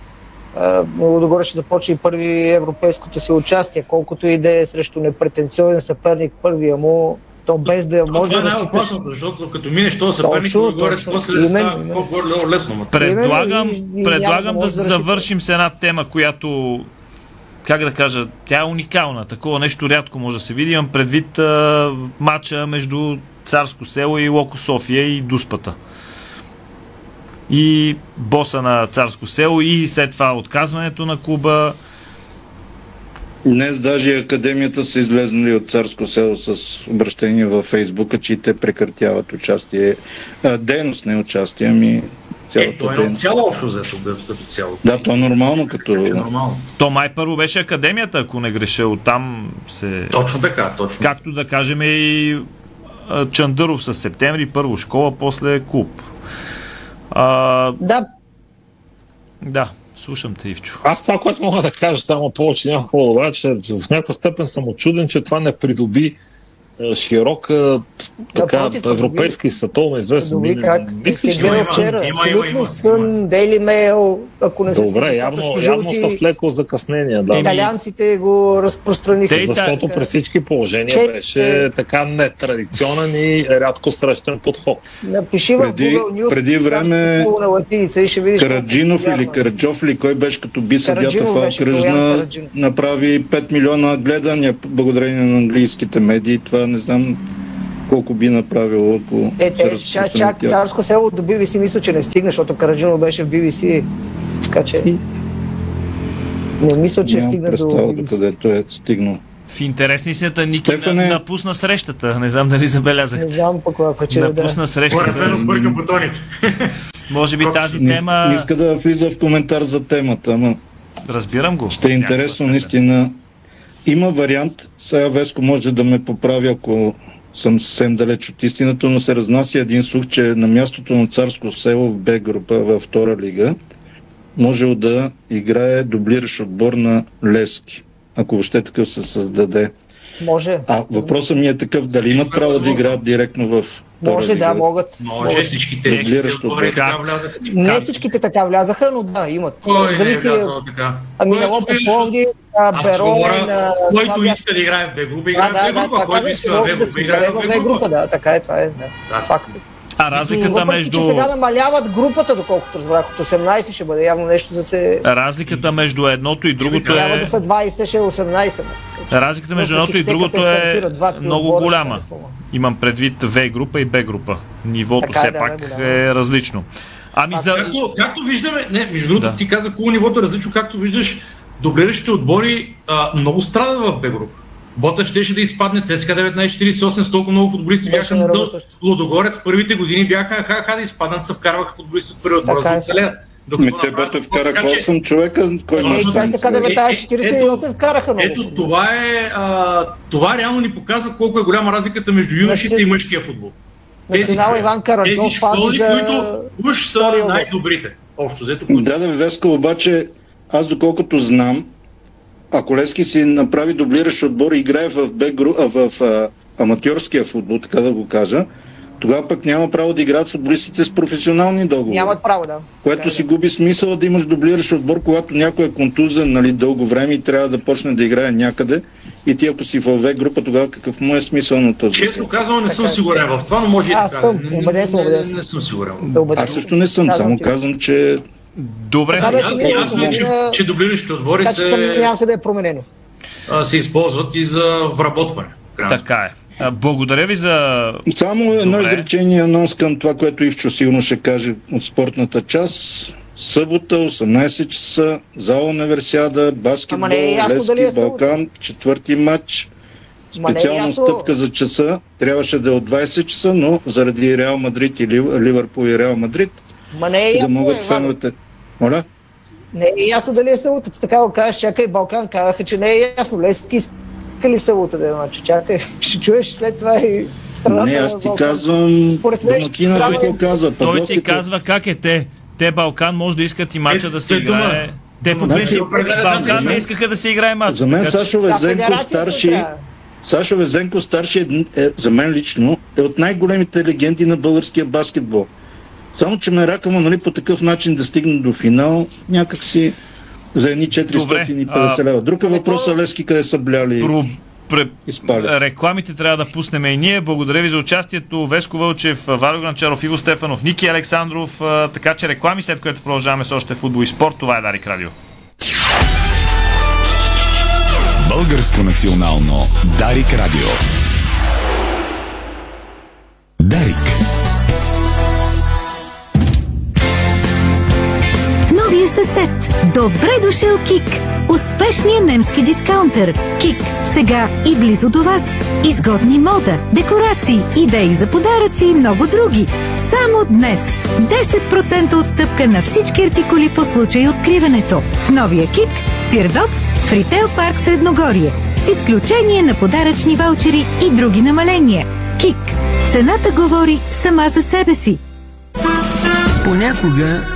а, Лудогорец ще започне и първи европейското си участие, колкото и да е срещу непретенциозен съперник първия му, то без да може това да е разчиташ. най-опасното, защото като минеш този съперник, горе после става именно. по-горе лесно. Предлагам, и- предлагам да да, да завършим с една тема, която как да кажа, тя е уникална. Такова нещо рядко може да се види. Имам предвид а, матча между Царско село и Локо София и Дуспата. И боса на Царско село и след това отказването на клуба. Днес даже академията са излезнали от Царско село с обращение във Фейсбука, че те прекратяват участие. А, дейност, не участие, ами цялата Е, то е цяло общо взето, като като цяло. Да, то е нормално, като... Нормално. То май първо беше академията, ако не греша. Оттам се... Точно така, точно. Както да кажем и Чандъров с септември, първо школа, после клуб. А, Да, да, слушам те, Ивчо. Аз това, което мога да кажа, само повече няма какво да че в някаква степен съм очуден, че това не придоби е, широка така, Напротив, европейска и световно известно. Добре, Не- как? Мисля, че има. вчера. има, има, Абсолютно има. сън, Daily Mail, ако не Добре, явно, достатъчно явно жълти, с леко закъснение. Да. италианците го разпространиха. Те- Защото при всички положения Че- беше така нетрадиционен и рядко срещан подход. Напиши в Преди- Google News преди време на латиница и ще видиш. Караджинов е или. Караджов ли, кой беше като би съдята в окръжна, Караджинов. направи 5 милиона гледания благодарение на английските медии. Това не знам колко би направило, ако Е, се чак, чак царско село до BBC мисля, че не стигна, защото Караджинов беше в BBC. Така че... Не мисля, че Нямам стигна до BBC. докъдето е стигнал. В интересни истината Ники Стефане- на, напусна срещата. Не знам дали забелязахте. Не знам ако че да. Напусна срещата. бърка бутоните. Може би тази Не, тема... не иска да влиза в коментар за темата, ама Разбирам го. ще е интересно наистина. Има вариант, сега Веско може да ме поправи, ако съм съвсем далеч от истината, но се разнася един слух, че на мястото на Царско село в Б група във втора лига можел да играе дублиращ отбор на Левски, ако въобще такъв се създаде. Може. А въпросът ми е такъв, дали имат право да играят директно в Може, да, могат. Може Могат. всички тези Дублиращо отбори отбор. така влязаха. Не всичките така влязаха, но да, имат. Кой не Зависи. е влязъл така? Ами е на дублиращ? Пловди, говоря, на... който иска да играе в Б група, Да, играе в да, Б да, група. това Който иска да играе в в Б две група, група. да, така е, това е. Да. Факт. А разликата Въпреки, между... че сега намаляват групата, доколкото разбрах, от 18 ще бъде явно нещо за се... Разликата между едното и другото Трябва е... да са 20, ще е 18. Разликата между едното и другото е много отбора, ще голяма. Имам предвид В група и Б група. Нивото Така е, все да, пак да, голямо. е различно. Ами за... Както, както виждаме, не, между другото, Да. ти каза хубаво нивото е различно, както виждаш, дублиращите отбори а, много страдат в Б група. Ботев щеше да изпадне, ЦСКА 1948 с толкова много футболисти бяха на. Лодогорец първите години бяха ха-ха да изпаднат, се вкарваха футболисти от първи отбор, за Така да е. оцелеят. Ми те бъде вкараха 8 човека, който Е, това се казва, бе, тази 48 вкараха много. Ето това е, а, това реално ни показва колко е голяма разликата между юношите Значи- и мъжкия футбол. Национал Иван Караджов тези школи, за... които уж са най-добрите. Общо взето, които Да, да, бе, Веска, обаче аз доколкото знам, ако Лески си направи дублиращ отбор и играе в, Б, гру- а, в а, аматьорския футбол, така да го кажа, тогава пък няма право да играят футболистите с професионални договори. Нямат право, да. Което си губи смисъл да имаш дублиращ отбор, когато някой е контузен нали, дълго време и трябва да почне да играе някъде. И ти ако си в В група, тогава какъв му е смисъл на този? Честно казвам, не съм Така е. сигурен в това, но може и Аз така. съм, Не- убеден съм, не- убеден съм. Не съм сигурен. Аз също не съм, Казвам само ти. казвам, че Добре. Това беше Ясно е, че, че дублиращите отбори Така че съм, се, няма се да е променено. а, се използват и за вработване. Така е. Благодаря ви за... Само едно Добре. изречение анонс към това, което Ивчо сигурно ще каже от спортната част. Събота, 18 часа, зала Универсиада, баскетбол, е дали е. Балкан, четвърти матч. Е Специална ясно. стъпка за часа трябваше да е от 20 часа, но заради Реал Мадрид и Лив- Ливърпул и Реал Мадрид, Ма не е да ясно, могат феновете. Моля? Не е ясно дали е събота. Така го кажеш, чакай Балкан, казаха, че не е ясно. Лески искали в събота да е матч. Чакай, ще чуеш след това и страната. Не, аз ти Балкан. казвам, Според мен, домакина трябва какво да- казва. Той ти казва как е те. Те Балкан може да искат и матча Е, да се те дума. играе. Те по Значи, принцип определят Балкан не искаха да се играе матч. За мен така че- Сашо Везенко старши. Сашо Везенко старши е, е, за мен лично е от най-големите легенди на българския баскетбол. Само, че ме ракама нали, по такъв начин да стигне до финал, някак си за едни 450 Добре, лева. Друг е въпросът Лески къде са бляли. Про... Пре... Изпаля. Рекламите трябва да пуснем и ние. Благодаря ви за участието. Веско Вълчев, Валио Гранчаров, Иво Стефанов, Ники Александров. Така че реклами, след което продължаваме с още футбол и спорт. Това е Дарик Радио. Българско национално Дарик Радио. Дарик. Новия съсед. Добре дошъл, Кик! Успешният немски дискаунтер. Кик. Сега и близо до вас. Изгодни мода, декорации, идеи за подаръци и много други. Само днес. 10% отстъпка на всички артикули по случай откриването. В новия Кик, в Пирдоп, в Ритейл парк Средногорие. С изключение на подаръчни ваучери и други намаления. Кик. Цената говори сама за себе си. Понякога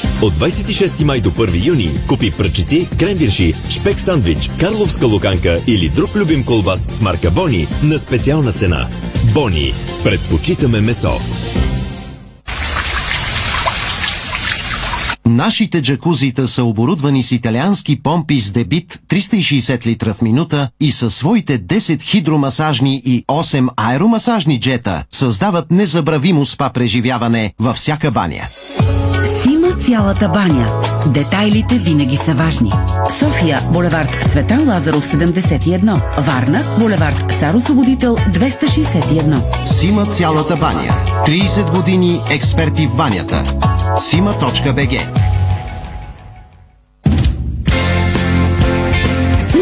От 26 май до 1 юни купи пръчици, кренвирши, шпек сандвич, карловска луканка или друг любим колбас с марка Бони на специална цена. Бони. Предпочитаме месо. Нашите джакузита са оборудвани с италиански помпи с дебит 360 литра в минута и със своите 10 хидромасажни и 8 аеромасажни джета създават незабравимо спа преживяване във всяка баня. Цялата баня. Детайлите винаги са важни. София, булевард Цветан Лазаров 71. Варна, булевард Цар Освободител 261. Сима цялата баня. 30 години експерти в банята. Сима.бг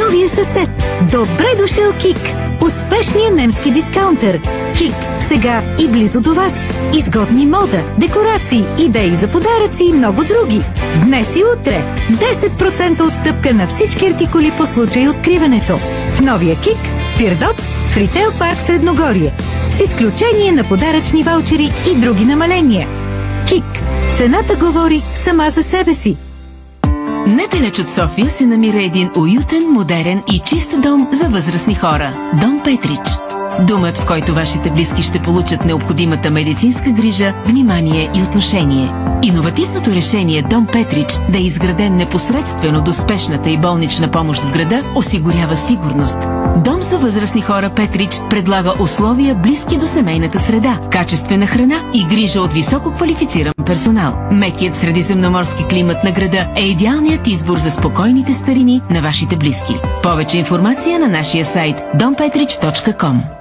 Новия съсед. Добре дошъл, Кик! Успешният немски дискаунтер. Кик. Сега и близо до вас. Изгодни мода, декорации, идеи за подаръци и много други. Днес и утре. 10% отстъпка на всички артикули по случай откриването. В новия Кик, в Пирдоп, в Ритейл парк Средногорие. С изключение на подаръчни ваучери и други намаления. Кик. Цената говори сама за себе си. Недалеч от София се намира един уютен, модерен и чист дом за възрастни хора. Дом Петрич. Думът, в който вашите близки ще получат необходимата медицинска грижа, внимание и отношение. Иновативното решение Дом Петрич да е изграден непосредствено до спешната и болнична помощ в града осигурява сигурност. Дом за възрастни хора Петрич предлага условия близки до семейната среда, качествена храна и грижа от високо квалифициран персонал. Мекият средиземноморски климат на града е идеалният избор за спокойните старини на вашите близки. Повече информация на нашия сайт dompetrich.com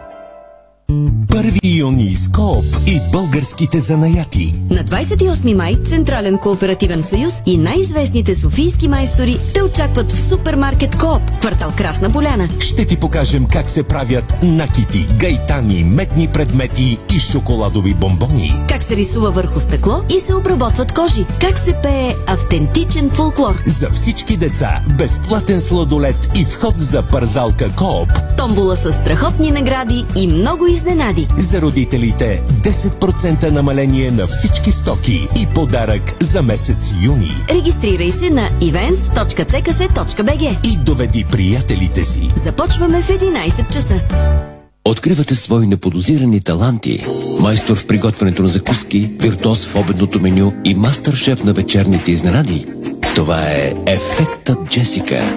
1 юни с Кооп и българските занаяти. На 28 май Централен кооперативен съюз и най-известните софийски майстори те очакват в супермаркет Кооп, квартал Красна Поляна. Ще ти покажем как се правят накити, гайтани, метни предмети и шоколадови бомбони. Как се рисува върху стъкло и се обработват кожи. Как се пее автентичен фолклор. За всички деца безплатен сладолет и вход за парзалка Кооп. Томбола с страхотни награди и много изненади. За родителите 10% намаление на всички стоки и подарък за месец юни. Регистрирай се на events.ckс.bg И доведи приятелите си. Започваме в 11 часа. Откривате свои неподозирани таланти. Майстор в приготвянето на закуски, виртуоз в обедното меню и мастър-шеф на вечерните изненади. Това е Ефектът Джесика.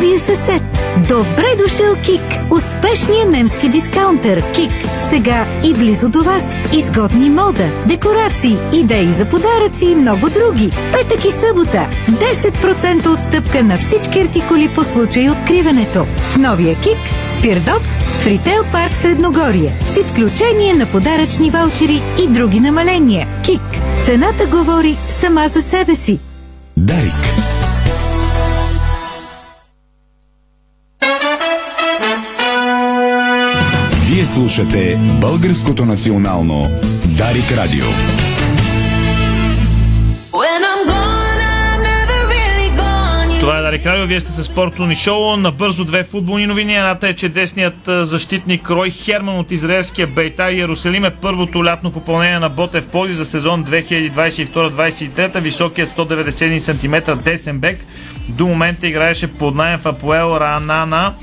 Новия съсед. Добре дошъл, Кик! Успешният немски дискаунтер. Кик. Сега и близо до вас. Изгодни мода, декорации, идеи за подаръци и много други. Петък и събота. 10% отстъпка на всички артикули по случай откриването. В новия Кик, Пирдоп, в Ритейл парк Средногорие. С изключение на подаръчни ваучери и други намаления. Кик. Цената говори сама за себе си. Дарик. Слушате Българското национално Дарик Радио. Това е Дарик Радио, вие сте с спортно ни шоу. Набързо две футболни новини. Едната е, че десният защитник Рой Херман от израелския Бейта Иерусалим е първото лятно попълнение на Ботев Поли за сезон 2022-2023. Високият 191 см десен бек до момента играеше под найем в Апоел Ранана,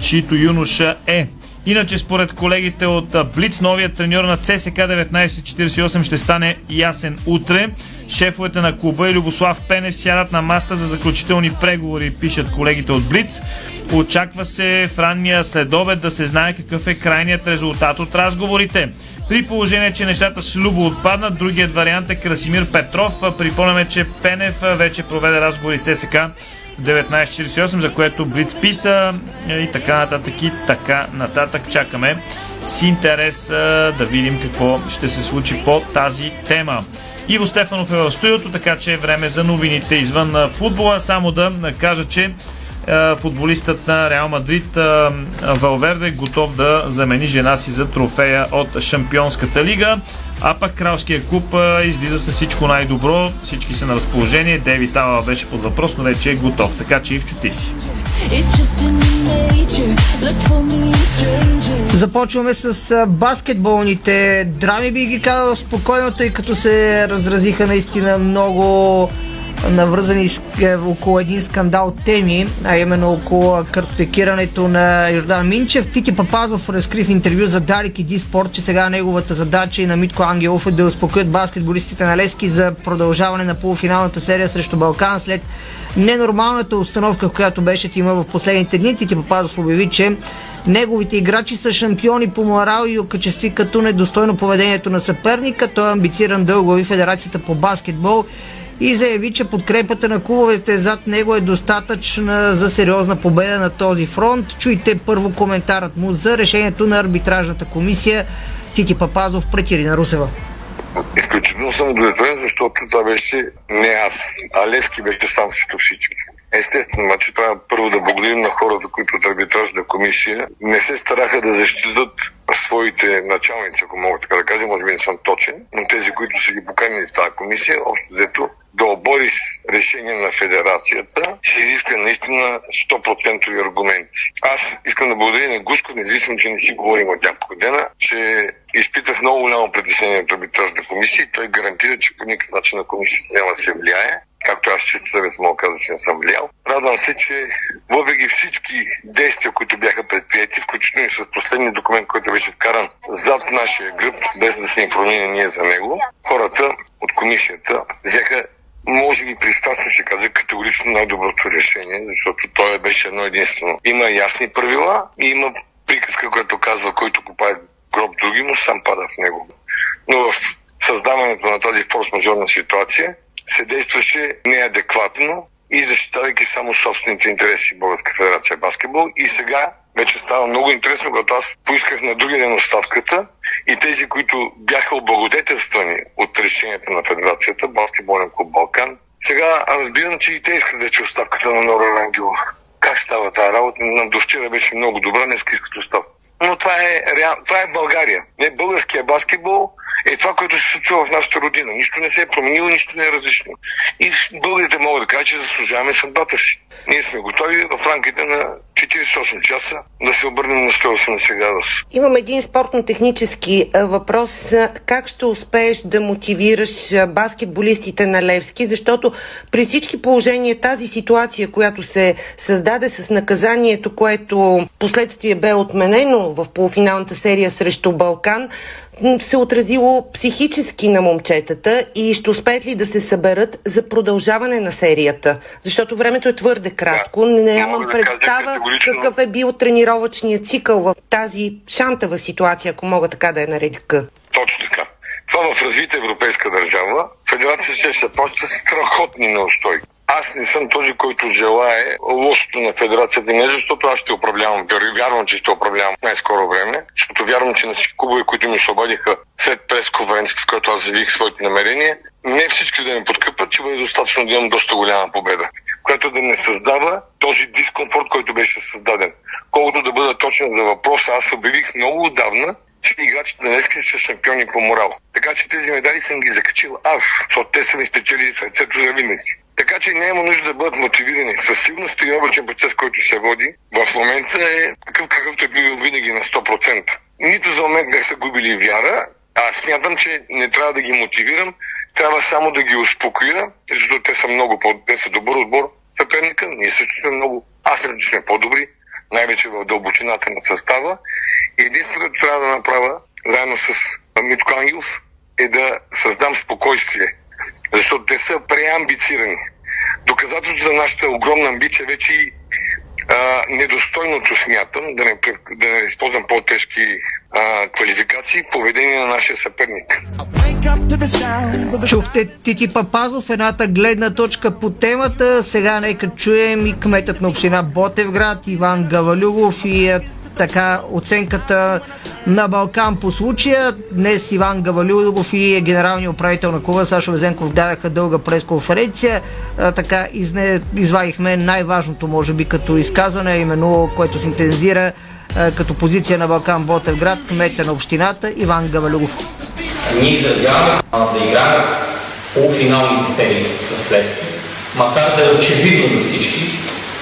чието юноша е Иначе според колегите от Блиц, новият треньор на ЦСК 1948 ще стане ясен утре. Шефовете на клуба и Любослав Пенев сядат на маста за заключителни преговори, пишат колегите от Блиц. Очаква се в ранния следобед да се знае какъв е крайният резултат от разговорите. При положение, че нещата с Любо отпаднат, другият вариант е Красимир Петров. Припомняме, че Пенев вече проведе разговори с ЦСК 1948, за което Блиц писа и така нататък и така нататък. Чакаме с интерес да видим какво ще се случи по тази тема. Иво Стефанов е в студиото, така че е време за новините извън футбола. Само да кажа, че футболистът на Реал Мадрид Валверде е готов да замени жена си за трофея от Шампионската лига. А пък кралския клуб излиза с всичко най-добро. Всички са на разположение. Дейвид Ала беше под въпрос, но вече е готов. Така че и вчути си. Започваме с баскетболните драми, би ги казал спокойно, тъй като се разразиха наистина много навързани е, около един скандал теми, а именно около картотекирането на Йордан Минчев. Тики Папазов разкри в интервю за Дарик и Диспорт, че сега неговата задача и на Митко Ангелов е да успокоят баскетболистите на Лески за продължаване на полуфиналната серия срещу Балкан след ненормалната установка, която беше има в последните дни. Тики Папазов обяви, че Неговите играчи са шампиони по морал и окачестви като недостойно поведението на съперника. Той е амбициран дълго и Федерацията по баскетбол и заяви, че подкрепата на клубовете зад него е достатъчна за сериозна победа на този фронт. Чуйте първо коментарът му за решението на арбитражната комисия Тити Папазов пред Ирина Русева. Изключително съм удовлетворен, защото това беше не аз, а Левски беше сам срещу всички. Естествено, че значи трябва първо да благодарим на хората, които от арбитражна комисия не се стараха да защитат своите началници, ако мога така да кажа, може би не съм точен, но тези, които са ги поканили в тази комисия, общо взето да обори решение на федерацията, се изиска наистина 100% аргументи. Аз искам да благодаря на Гушков, независимо, че не си говорим от няколко дена, че изпитах много голямо притеснение от арбитражна комисия и той гарантира, че по никакъв начин на комисията няма да се влияе както аз чисто съвет мога каза, че не съм влиял. Радвам се, че въпреки всички действия, които бяха предприяти, включително и с последния документ, който беше вкаран зад нашия гръб, без да се информира ние за него, хората от комисията взеха може би пристрастно ще каза категорично най-доброто решение, защото той беше едно единствено. Има ясни правила и има приказка, която казва, който купае гроб други му, сам пада в него. Но в създаването на тази форс-мажорна ситуация се действаше неадекватно и защитавайки само собствените интереси Българска федерация баскетбол. И сега вече става много интересно, когато аз поисках на други ден оставката и тези, които бяха облагодетелствани от решението на Федерацията, баскетболен клуб Балкан, сега разбирам, че и те искат вече оставката на Нора Рангелова. Как става тази работа? До вчера беше много добра, днес искат оставка. Но това е, реал... това е България. Не българския баскетбол е това, което се случва в нашата родина. Нищо не се е променило, нищо не е различно. И българите могат да кажат, че заслужаваме съдбата си. Ние сме готови в рамките на 48 часа да се обърнем на 180 градуса. Имам един спортно-технически въпрос. Как ще успееш да мотивираш баскетболистите на Левски? Защото при всички положения тази ситуация, която се създаде с наказанието, което последствие бе отменено в полуфиналната серия срещу Балкан, се отразило психически на момчетата и ще успеят ли да се съберат за продължаване на серията? Защото времето е твърде кратко. Да. Нямам да представа категорично... какъв е бил тренировъчният цикъл в тази шантава ситуация, ако мога така да я наредика. Точно така. Това в развита европейска държава, федерацията ще се почва с страхотни неустойки. Аз не съм този, който желае лошото на федерацията не защото аз ще управлявам, вярвам, че ще управлявам в най-скоро време, защото вярвам, че на всички клубове, които ми освободиха след прес-конференцията, в която аз заявих своите намерения, не всички да ме подкрепят, че бъде достатъчно да имам доста голяма победа, която да не създава този дискомфорт, който беше създаден. Колкото да бъда точен за въпроса, аз обявих много отдавна, че играчите на Левски са шампиони по морал. Така че тези медали съм ги закачил аз, защото те са ми спечели сърцето за винаги. Така че няма нужда да бъдат мотивирани. Със сигурност тренировъчен процес, който се води в момента е такъв какъвто е бил винаги на 100%. Нито за момент не са губили вяра, а смятам, че не трябва да ги мотивирам, трябва само да ги успокоя, защото те са много по- те са добър отбор съперника, ние също сме много, аз мисля, че сме по-добри, най-вече в дълбочината на състава. И единственото, което трябва да направя, заедно с Митко Ангелов, е да създам спокойствие. Защото те са преамбицирани. Доказателството за нашата огромна амбиция вече и а, недостойното смятам, да не, да не използвам по-тежки а, квалификации, поведение на нашия съперник. Чухте Тити Папазов, едната гледна точка по темата. Сега нека чуем и кметът на община Ботевград, Иван Гавалюгов и е, така оценката на Балкан по случая. Днес Иван Гавалюгов и генералният управител на клуба Сашо Везенков дадаха дълга пресконференция. Така изне, извадихме най-важното, може би, като изказване, именно което синтезира като позиция на Балкан Ботевград, кмета на общината Иван Гавалюгов. Ние изразяваме да играем полуфиналните серии с Следски, макар да е очевидно за всички,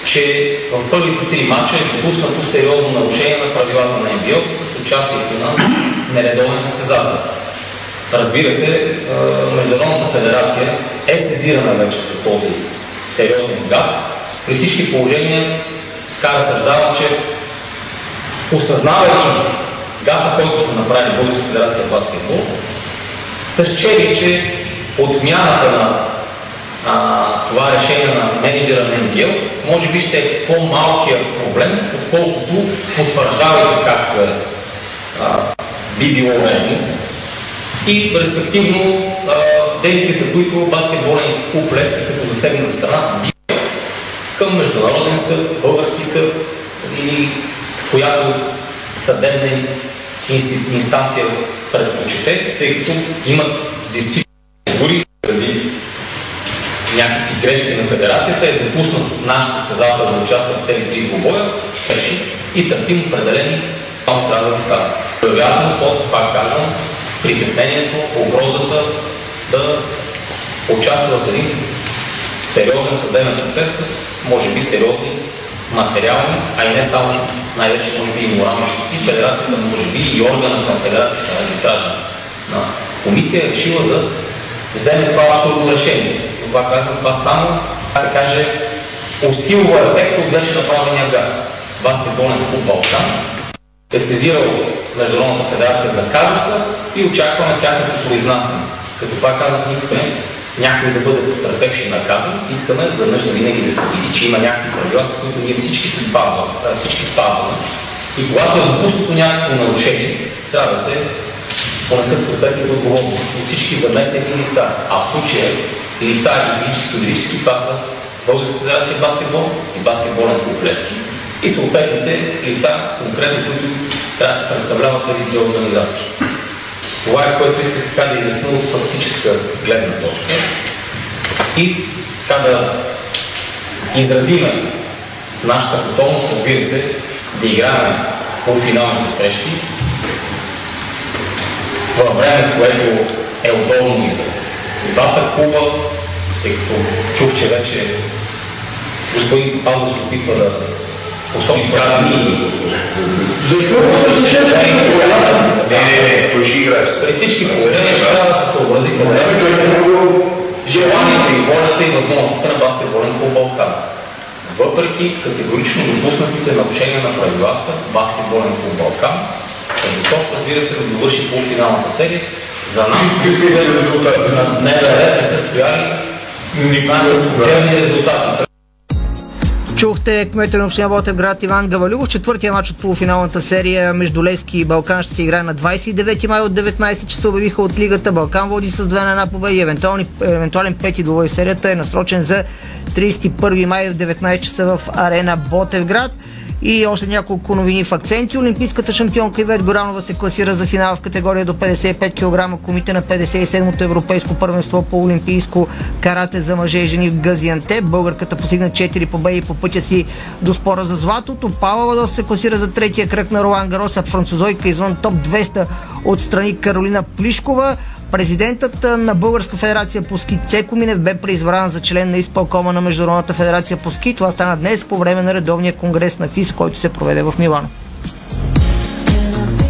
че в първите три мача е допуснато сериозно нарушение на правилата на НБО с участието на нередовен състезател. Разбира се, Международната федерация е сезирана вече за този сериозен гаф. При всички положения така разсъждава, че осъзнавайки гафа, който са направили Българска федерация баскетбол, са счели, че отмяната на а, това решение на менеджера на НГЛ може би ще е по-малкият проблем, отколкото потвърждавайки както е а, би било редно. И респективно а, действията, които баскетболен клуб Левски като засегната страна бива към Международен съд, Български съд или която съдебна инстанция предпочете, тъй като имат действително дори преди някакви грешки на федерацията, е допуснат наш състезател да участва в цели три двубоя, реши и търпим определени, само трябва да го казвам. Вероятно, под, пак казвам, притеснението, угрозата да участва в един сериозен съдебен процес с, може би, сериозни материални, а и не само, най-вече може би и морални щети. Федерацията, може би и органа към Федерацията на арбитражна на комисия е решила да вземе това абсурдно решение. Пак казвам, това само, да се каже, усилва ефекта от вече направения гаф. Баскетболен клуб Балкан е сезирал Международната федерация за казуса и очакваме тяхното произнасяне. Като пак казах, никога някой да бъде потърпевши и наказан, искаме веднъж за винаги да се види, че има някакви правила, с които ние всички се спазваме, всички спазваме. И когато е допуснато някакво нарушение, трябва да се понесат съответните отговорности от всички замесени лица. А в случая лица и физически и юридически, това са Българска федерация баскетбол и баскетболен клуб Левски и съответните лица, конкретно, които трябва да представляват тези две организации. Това е което исках така да изясня от фактическа гледна точка. И така да изразиме нашата готовност, разбира се, да играем полуфиналните срещи във време, което е удобно и за двата клуба, тъй като чух, че вече господин Павлов се опитва да посочи как ние не, не, не, той ще играе. При всички положения ще трябва да се съобрази желанието и волята и възможностите на баскетболен клуб Балкан. Въпреки категорично допуснатите нарушения на правилата, баскетболен клуб Балкан е готов, разбира се, да довърши полуфиналната серия. За нас, на НРР не са стояли, не знаем служебни резултати. Чухте кмета на община Ботевград Иван Гавалюгов. Четвъртия матч от полуфиналната серия между Левски и Балкан ще се играе на 29 май от 19 часа обявиха от лигата. Балкан води с 2 на една победа и евентуален пети двобой серията е насрочен за 31 май в 19 часа в арена Ботевград. И още няколко новини в акценти. Олимпийската шампионка Ивет Горанова се класира за финал в категория до 55 кг. Комите на 57-то европейско първенство по олимпийско карате за мъже и жени в Газиантеп. Българката постигна 4 победи по пътя си до спора за златото. Павла Вадос се класира за третия кръг на Ролан Гарос, а французойка извън топ 200 от страни Каролина Плишкова. Президентът на Българска федерация по ски Цеко Минев бе преизбран за член на изпълкома на Международната федерация по ски. Това стана днес по време на редовния конгрес на ФИС, който се проведе в Милано.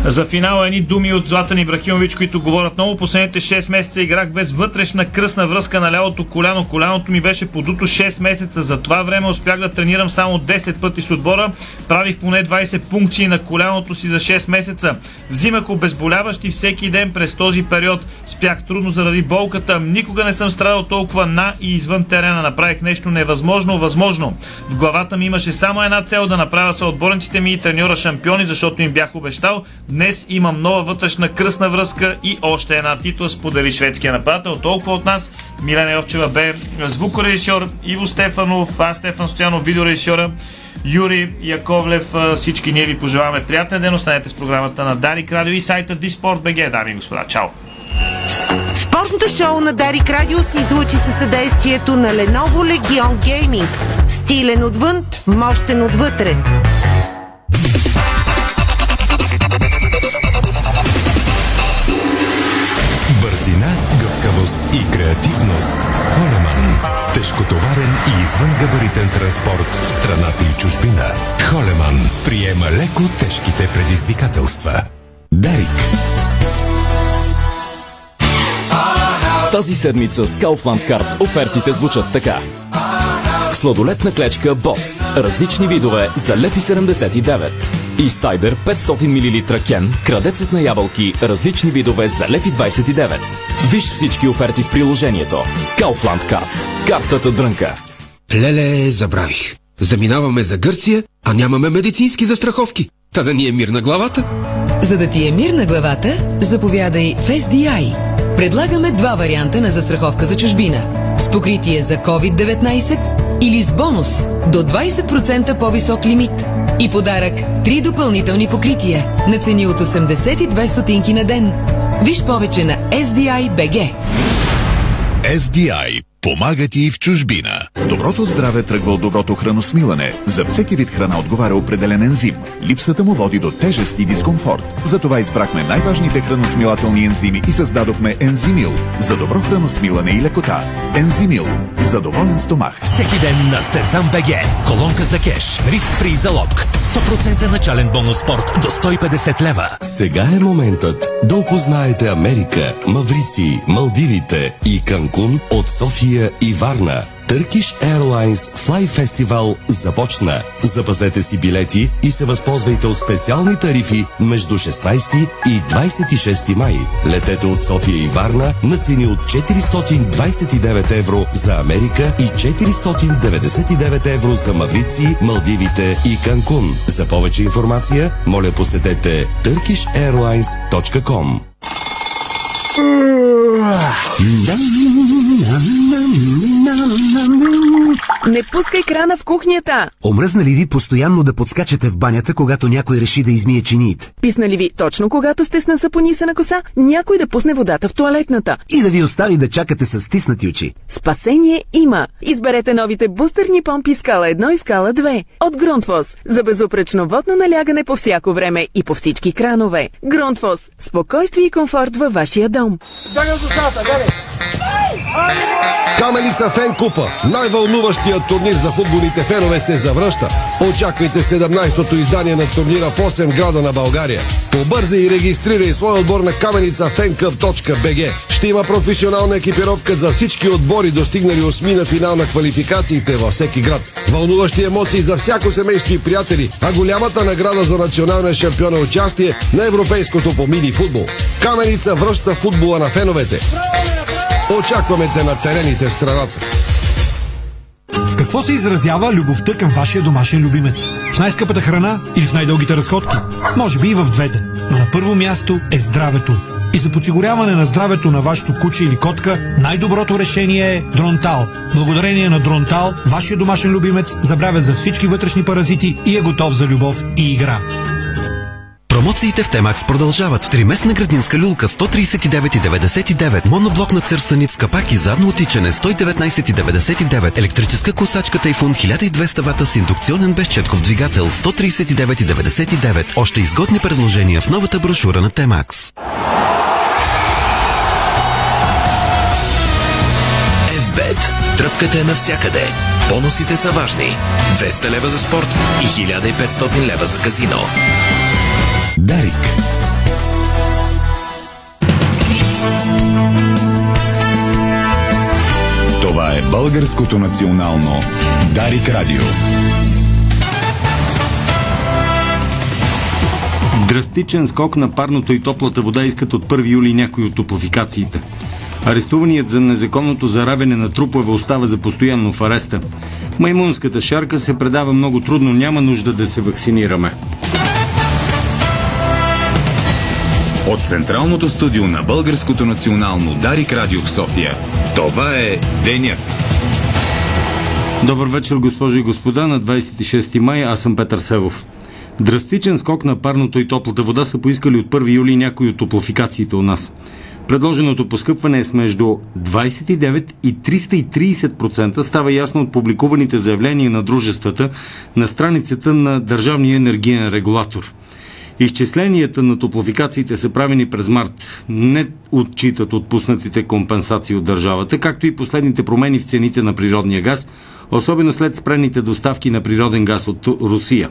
За финала едни думи от Златан Ибрахимович, които говорят много. Последните 6 месеца играх без вътрешна кръсна връзка на лявото коляно. Коляното ми беше подуто 6 месеца. За това време успях да тренирам само 10 пъти с отбора. Правих поне 20 пункции на коляното си за 6 месеца. Взимах обезболяващи всеки ден през този период. Спях трудно заради болката. Никога не съм страдал толкова на и извън терена. Направих нещо невъзможно, възможно. В главата ми имаше само една цел да направя съотборниците ми и треньора шампиони, защото им бях обещал. Днес имам нова вътрешна кръсна връзка и още една титла, сподели шведския нападател. Толкова от нас. Милена Йовчева бе звукорежисьор, Иво Стефанов, аз Стефан Стоянов, видеорежисьора. Юрий Яковлев, всички ние ви пожелаваме приятен ден. Останете с програмата на Дарик Радио и сайта Диспорт.бг. Дами и господа, чао! Спортното шоу на Дарик Радио се излучи със съдействието на Lenovo Legion Gaming. Стилен отвън, мощен отвътре. И креативност с Холеман. Тежкотоварен и извънгабаритен транспорт в страната и чужбина. Холеман приема леко тежките предизвикателства. Дарик. Тази седмица с Kaufland Card офертите звучат така. Сладолетна клечка Бос. Различни видове за лев и 79. И сайдер 500 мл кен, крадецът на ябълки, различни видове за лев и 29. Виж всички оферти в приложението. Kaufland Card. Картата дрънка. Леле, забравих. Заминаваме за Гърция, а нямаме медицински застраховки. Та да ни е мир на главата. За да ти е мир на главата, заповядай в SDI. Предлагаме два варианта на застраховка за чужбина. С покритие за COVID-19 или с бонус до 20% по-висок лимит. И подарък 3 допълнителни покрития на цени от 82 стотинки на ден. Виж повече на SDI BG. SDI помага ти и в чужбина. Доброто здраве тръгва от доброто храносмилане. За всеки вид храна отговаря определен ензим. Липсата му води до тежест и дискомфорт. Затова избрахме най-важните храносмилателни ензими и създадохме Ензимил за добро храносмилане и лекота. Ензимил. За доволен стомах. Всеки ден на Сезам БГ. Колонка за кеш. Риск фри залог. 100% начален бонус спорт до 150 лева. Сега е моментът да опознаете Америка, Маврици, Малдивите и Канкун от София и Варна. Turkish Airlines Fly Festival започна. Запазете си билети и се възползвайте от специални тарифи между 16 и 26 май. Летете от София и Варна на цени от 429 евро за Америка и 499 евро за Маврици, Малдивите и Канкун. За повече информация, моля посетете turkishairlines.com Не пускай крана в кухнята! Омръзна ли ви постоянно да подскачате в банята, когато някой реши да измие чиниите? Писна ли ви точно когато сте с насъпонисана коса, някой да пусне водата в туалетната? И да ви остави да чакате с стиснати очи? Спасение има! Изберете новите бустерни помпи скала 1 и скала 2 от Грунтфос за безупречно водно налягане по всяко време и по всички кранове. Грунтфос – спокойствие и комфорт във вашия дом. Каменица Фен Купа, най-вълнуващият турнир за футболните фенове се завръща. Очаквайте 17-то издание на турнира в 8 града на България. Побързай и регистрирай свой отбор на каменицафенкъп.бг. Ще има професионална екипировка за всички отбори, достигнали осми на финал на квалификациите във всеки град. Вълнуващи емоции за всяко семейство и приятели, а голямата награда за националния шампион е участие на европейското по мини футбол. Каменица връща футбола на феновете. Очакваме те на терените в страната. С какво се изразява любовта към вашия домашен любимец? В най-скъпата храна или в най-дългите разходки? Може би и в двете. Но на първо място е здравето. И за подсигуряване на здравето на вашето куче или котка, най-доброто решение е Дронтал. Благодарение на Дронтал, вашия домашен любимец забравя за всички вътрешни паразити и е готов за любов и игра. Промоциите в Темакс продължават. Триместна градинска люлка 139,99. Моноблокна църсаниц капак и задно отичане 119,99. Електрическа косачка Тайфун 1200 вата с индукционен безчетков двигател 139,99. Още изгодни предложения в новата брошура на Темакс. FBET. Тръпката е навсякъде. Бонусите са важни. 200 лева за спорт и 1500 лева за казино. Дарик. Това е българското национално Дарик Радио. Драстичен скок на парното и топлата вода искат от 1 юли някои от топлофикациите. Арестуваният за незаконното заравяне на трупове остава за постоянно в ареста. Маймунската шарка се предава много трудно, няма нужда да се вакцинираме. От Централното студио на Българското национално Дарик Радио в София. Това е Денят. Добър вечер, госпожи и господа. На 26 май аз съм Петър Севов. Драстичен скок на парното и топлата вода са поискали от 1 юли някои от топлофикациите у нас. Предложеното поскъпване е с между 29 и 330% става ясно от публикуваните заявления на дружествата на страницата на Държавния енергиен регулатор. Изчисленията на топлофикациите са правени през март. Не отчитат отпуснатите компенсации от държавата, както и последните промени в цените на природния газ, особено след спрените доставки на природен газ от Русия.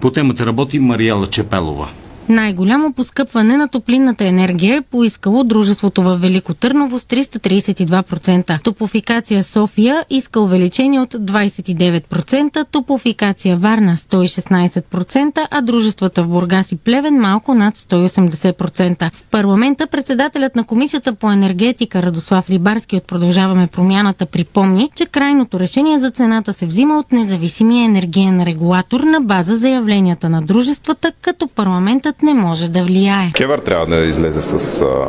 По темата работи Мариела Чепелова. Най-голямо поскъпване на топлинната енергия е поискало дружеството в Велико Търново с 332%. Топофикация София иска увеличение от 29%, топофикация Варна 116%, а дружествата в Бургас и Плевен малко над 180%. В парламента председателят на Комисията по енергетика Радослав Рибарски от Продължаваме промяната припомни, че крайното решение за цената се взима от независимия енергиен регулатор на база заявленията на дружествата, като парламентът не може да влияе. Кевър трябва да излезе с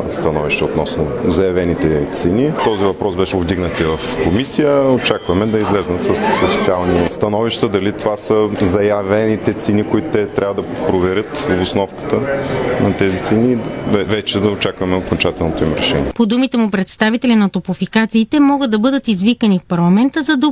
становище относно заявените цени. Този въпрос беше повдигнат и в комисия. Очакваме да излезнат с официални становища дали това са заявените цени, които те трябва да проверят в основката на тези цени. Вече да очакваме окончателното им решение. По думите му представители на топофикациите могат да бъдат извикани в парламента, за да